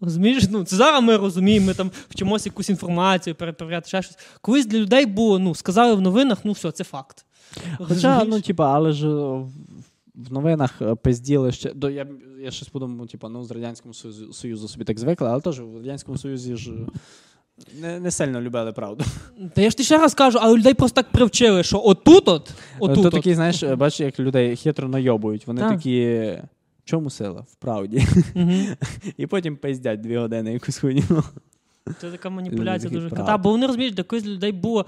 Розумієш, ну це зараз ми розуміємо, ми там вчимося якусь інформацію, перепровіряти ще щось. Колись для людей було, ну, сказали в новинах, ну все, це факт. Хоча, Розумієш? ну, типа, але ж в новинах е, пизділи ще. До, я, я щось подумав, типу, ну, з Радянського Союзу, Союзу собі так звикли, але теж в Радянському Союзі ж не, не сильно любили правду. Та я ж ти ще раз кажу, але людей просто так привчили, що отут от, отут То от. такі, знаєш, бачиш, як людей хитро найобують. Вони Так. такі. В чому сила? В правді. Угу. І потім пиздять дві години якусь хуйню. Це така маніпуляція Люди дуже такі, Бо вони розуміють, до когось людей було.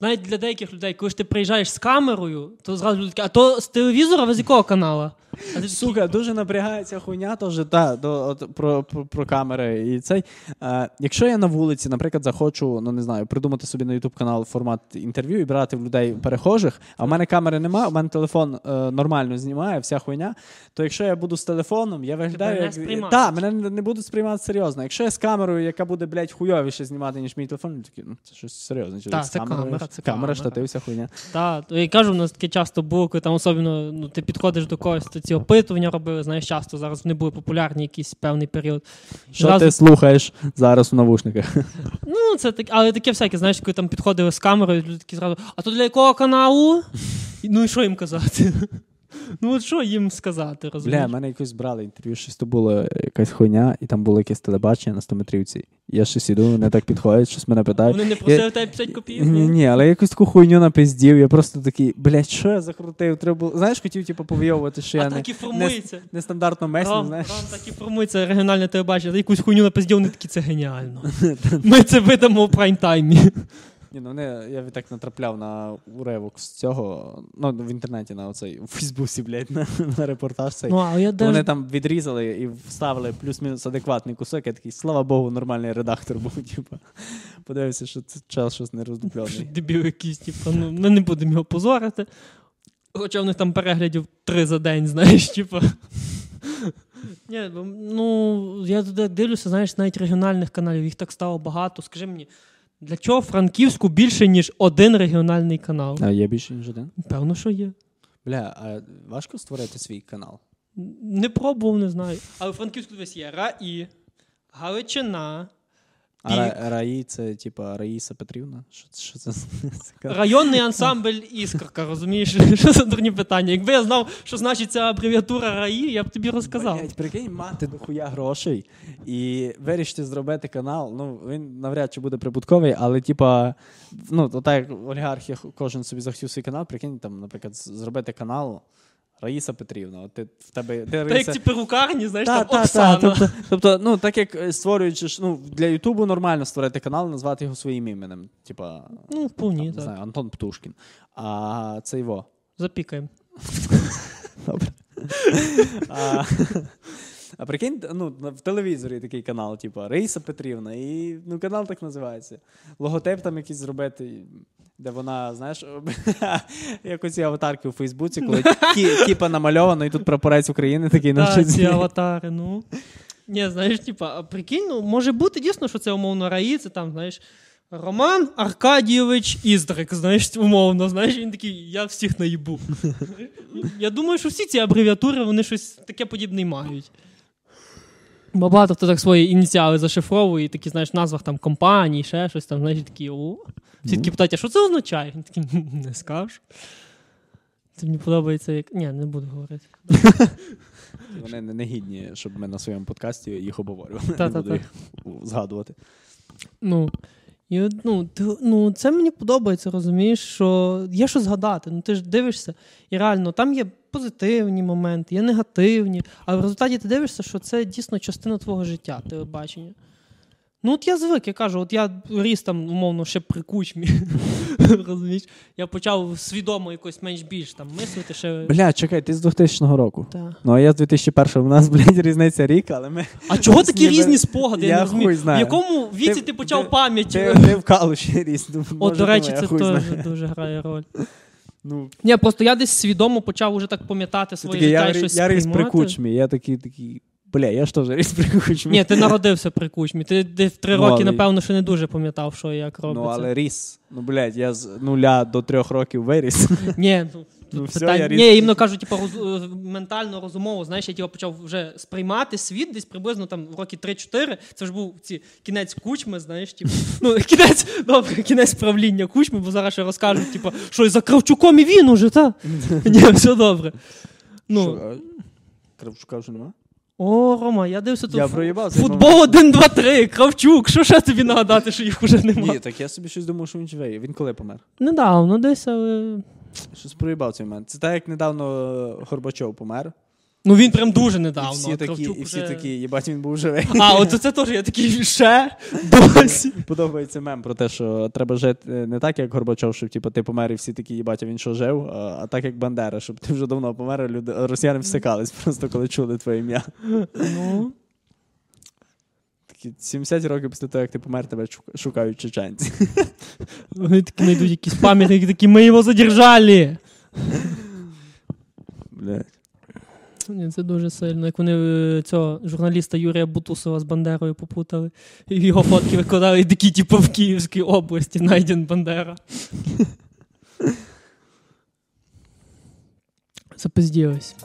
Навіть для деяких людей, коли ж ти приїжджаєш з камерою, то зразу люди такі, а то з телевізора ви з якого канала? А ти Сука, дуже напрягається хуйня, теж та, до, от, про, про, про камери. І цей. Е, якщо я на вулиці, наприклад, захочу, ну не знаю, придумати собі на YouTube канал формат інтерв'ю і брати в людей перехожих, а в мене камери немає, у мене телефон е, нормально знімає, вся хуйня. То якщо я буду з телефоном, я виглядаю як. сприймають. Так, мене не будуть сприймати серйозно. Якщо я з камерою, яка буде, блядь, хуйовіше знімати, ніж мій телефон, я такий, ну це щось серйозне. Так, з камерою, камера, це камера, штатив, вся хуйня. Так, і я кажу, у нас таке часто було, коли там особливо ну, ти підходиш до когось, то ці опитування робили, знаєш, часто зараз вони були популярні якийсь певний період. Що Зразу- ти слухаєш зараз у навушниках? Ну, це так, але таке всяке, знаєш, коли там підходили з камерою, люди такі зразу, а то для якого каналу? Ну і що їм казати? Ну, от що їм сказати, Бля, мене якось брали інтерв'ю, щось то було якась хуйня, і там було якесь телебачення на 100-метрівці. Я щось іду, вони так підходять, щось мене питають. Вони не просили в тебе 50 копійок? Ні, ні, але я якусь таку хуйню напиздів. Я просто такий, блядь, що я закрутив? Треба було. Знаєш, хотів типу повийовувати, що А я не, так і формується. нестандартно месні, Ром, знаєш. Ром, так і формується регіональне телебачення. Якусь хуйню напиздів, вони такі, це геніально. Ми це видамо в прайм-таймі. Ні, ну вони, я так натрапляв на уривок з цього, ну, в інтернеті на оцей, у Фейсбуці, блядь, на, на репортаж цей. Ну, а я То Вони там відрізали і вставили плюс-мінус адекватний кусок. Я такий, слава Богу, нормальний редактор був. Типу. Подивився, що це час щось не роздуплений. Дебіл якийсь, типу, ну, ми не будемо його позорити. Хоча в них там переглядів три за день, знаєш, типу. Ні, ну, я туди дивлюся, знаєш, навіть регіональних каналів, їх так стало багато. Скажи мені, для чого Франківську більше, ніж один регіональний канал? А є більше, ніж один? Певно, що є. Бля, а важко створити свій канал? Не пробував, не знаю. Але у Франківську десь є РАІ, Галичина, Пік. Ра- Раї це типа Раїса Петрівна? Що, що це? районний ансамбль Іскорка, розумієш? Що за дурні питання? Якби я знав, що значить ця абревіатура РАІ, я б тобі розказав. Блядь, прикинь, мати дохуя грошей і вирішити зробити канал. Ну, він навряд чи буде прибутковий, але типа, ну, то так як олігархи кожен собі захотів свій канал, прикинь, там, наприклад, зробити канал Раїса Петрівна. От ти в тебе ти Та як Раїса... ці перукарні, знаєш, Та, там та, Оксана. та, тобто, тобто, ну, так як е, створюючи ну, для Ютубу нормально створити канал, назвати його своїм іменем. Типа, Ну, вповні, там, не так. знаю, Антон Птушкін. А це його. Запікаємо. Добре. А, а прикинь, ну, в телевізорі такий канал, типу, Рейса Петрівна, і ну, канал так називається. Логотип там якийсь зробити, де вона, знаєш, як оці аватарки у Фейсбуці, коли кі, кіпа намальовано, і тут прапорець України такий на Та, щось. ці аватари, ну. Ні, знаєш, типа, а прикинь, ну, може бути дійсно, що це умовно РАІ, це там, знаєш, Роман Аркадійович Іздрик, знаєш, умовно, знаєш, він такий, я всіх наїбу. Я думаю, що всі ці абревіатури, вони щось таке подібне мають. Бо Багато хто так свої ініціали зашифровує, і такі, знаєш, в назвах там компаній, ще щось там, знаєш, такі, о. Всі такі питають, а що це означає? Він такий, не скажу. Це мені подобається, як. Ні, не буду говорити. Вони не, гідні, щоб ми на своєму подкасті їх обговорювали. Не буду їх згадувати. Ну, і, ну, ти, ну, це мені подобається, розумієш, що є що згадати. Ну, ти ж дивишся, і реально там є позитивні моменти, є негативні, але в результаті ти дивишся, що це дійсно частина твого життя, телебачення. Ну, от я звик, я кажу, от я ріс там, умовно, ще при кучмі. Розумієш? Я почав свідомо якось менш-більш там мислити ще. Бля, чекай, ти з 2000 року. Та. Ну, а я з 2001 У нас, блядь, різниця рік, але ми. А чого такі Ніби- різні спогади? Я, Я не розумію. хуй знаю. В якому віці ти, Ти- почав ти- пам'ять? Ти, ти в калуші ріс. ну, От, до речі, це теж дуже грає роль. Ну, Ні, просто я десь свідомо почав уже так пам'ятати Ти своє життя і щось я ріс при кучмі, я такий, такий. Бля, я ж теж ріс при кучмі. Ні, ти народився при кучмі. Ти, ти в три Ну, роки, але- напевно, ще не дуже пам'ятав, що і як робиться. Ну, але ріс. Ну, блядь, я з нуля до трьох років виріс. Ні, ну, Ну, все, питань- я ріс. Ні, іменно кажу, типу, роз... ментально розумово, знаєш, я типу, почав вже сприймати світ десь приблизно там в роки 3-4. Це ж був ці кінець кучми, знаєш, типу. Ну, кінець, добре, кінець правління кучми, бо зараз ще розкажуть, типу, що і за Кравчуком і він уже, та? Ні, все добре. Ну. Що, Кравчука вже нема? О, Рома, я дивився тут. Я проїбав Футбол 1, 2, 3, Кравчук. Що ще тобі нагадати, що їх уже немає? Ні, так я собі щось думав, що він живе. Він коли помер? Недавно десь, але. Щось проїбав цей момент. Це так, як недавно Горбачов помер. Ну він прям дуже І недавно. всі а такі, Кравчук і всі такі, їбать, він був живий. А, от це теж я такий ще досі. Подобається мем про те, що треба жити не так, як Горбачов, щоб типу, ти помер і всі такі, їбать, а він що жив, а, а так як Бандера, щоб ти вже давно помер, а люди, росіяни всикались просто коли чули твоє ім'я. Ну, Такі 70 років після того, як ти помер, тебе шук- шукають чеченці. вони такі знайдуть якісь пам'ятники, такі, ми його задержали. Блядь. Ні, це дуже сильно. Як вони е, цього журналіста Юрія Бутусова з Бандерою попутали. І його фотки викладали такі, типу, в Київській області знайден Бандера. Запизділись.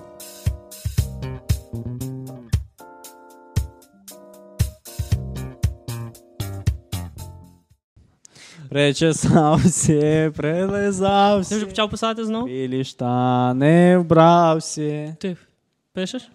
Причесався, Ти прилизався. вже почав писати знову? Білі штани вбрався. Ти пишеш?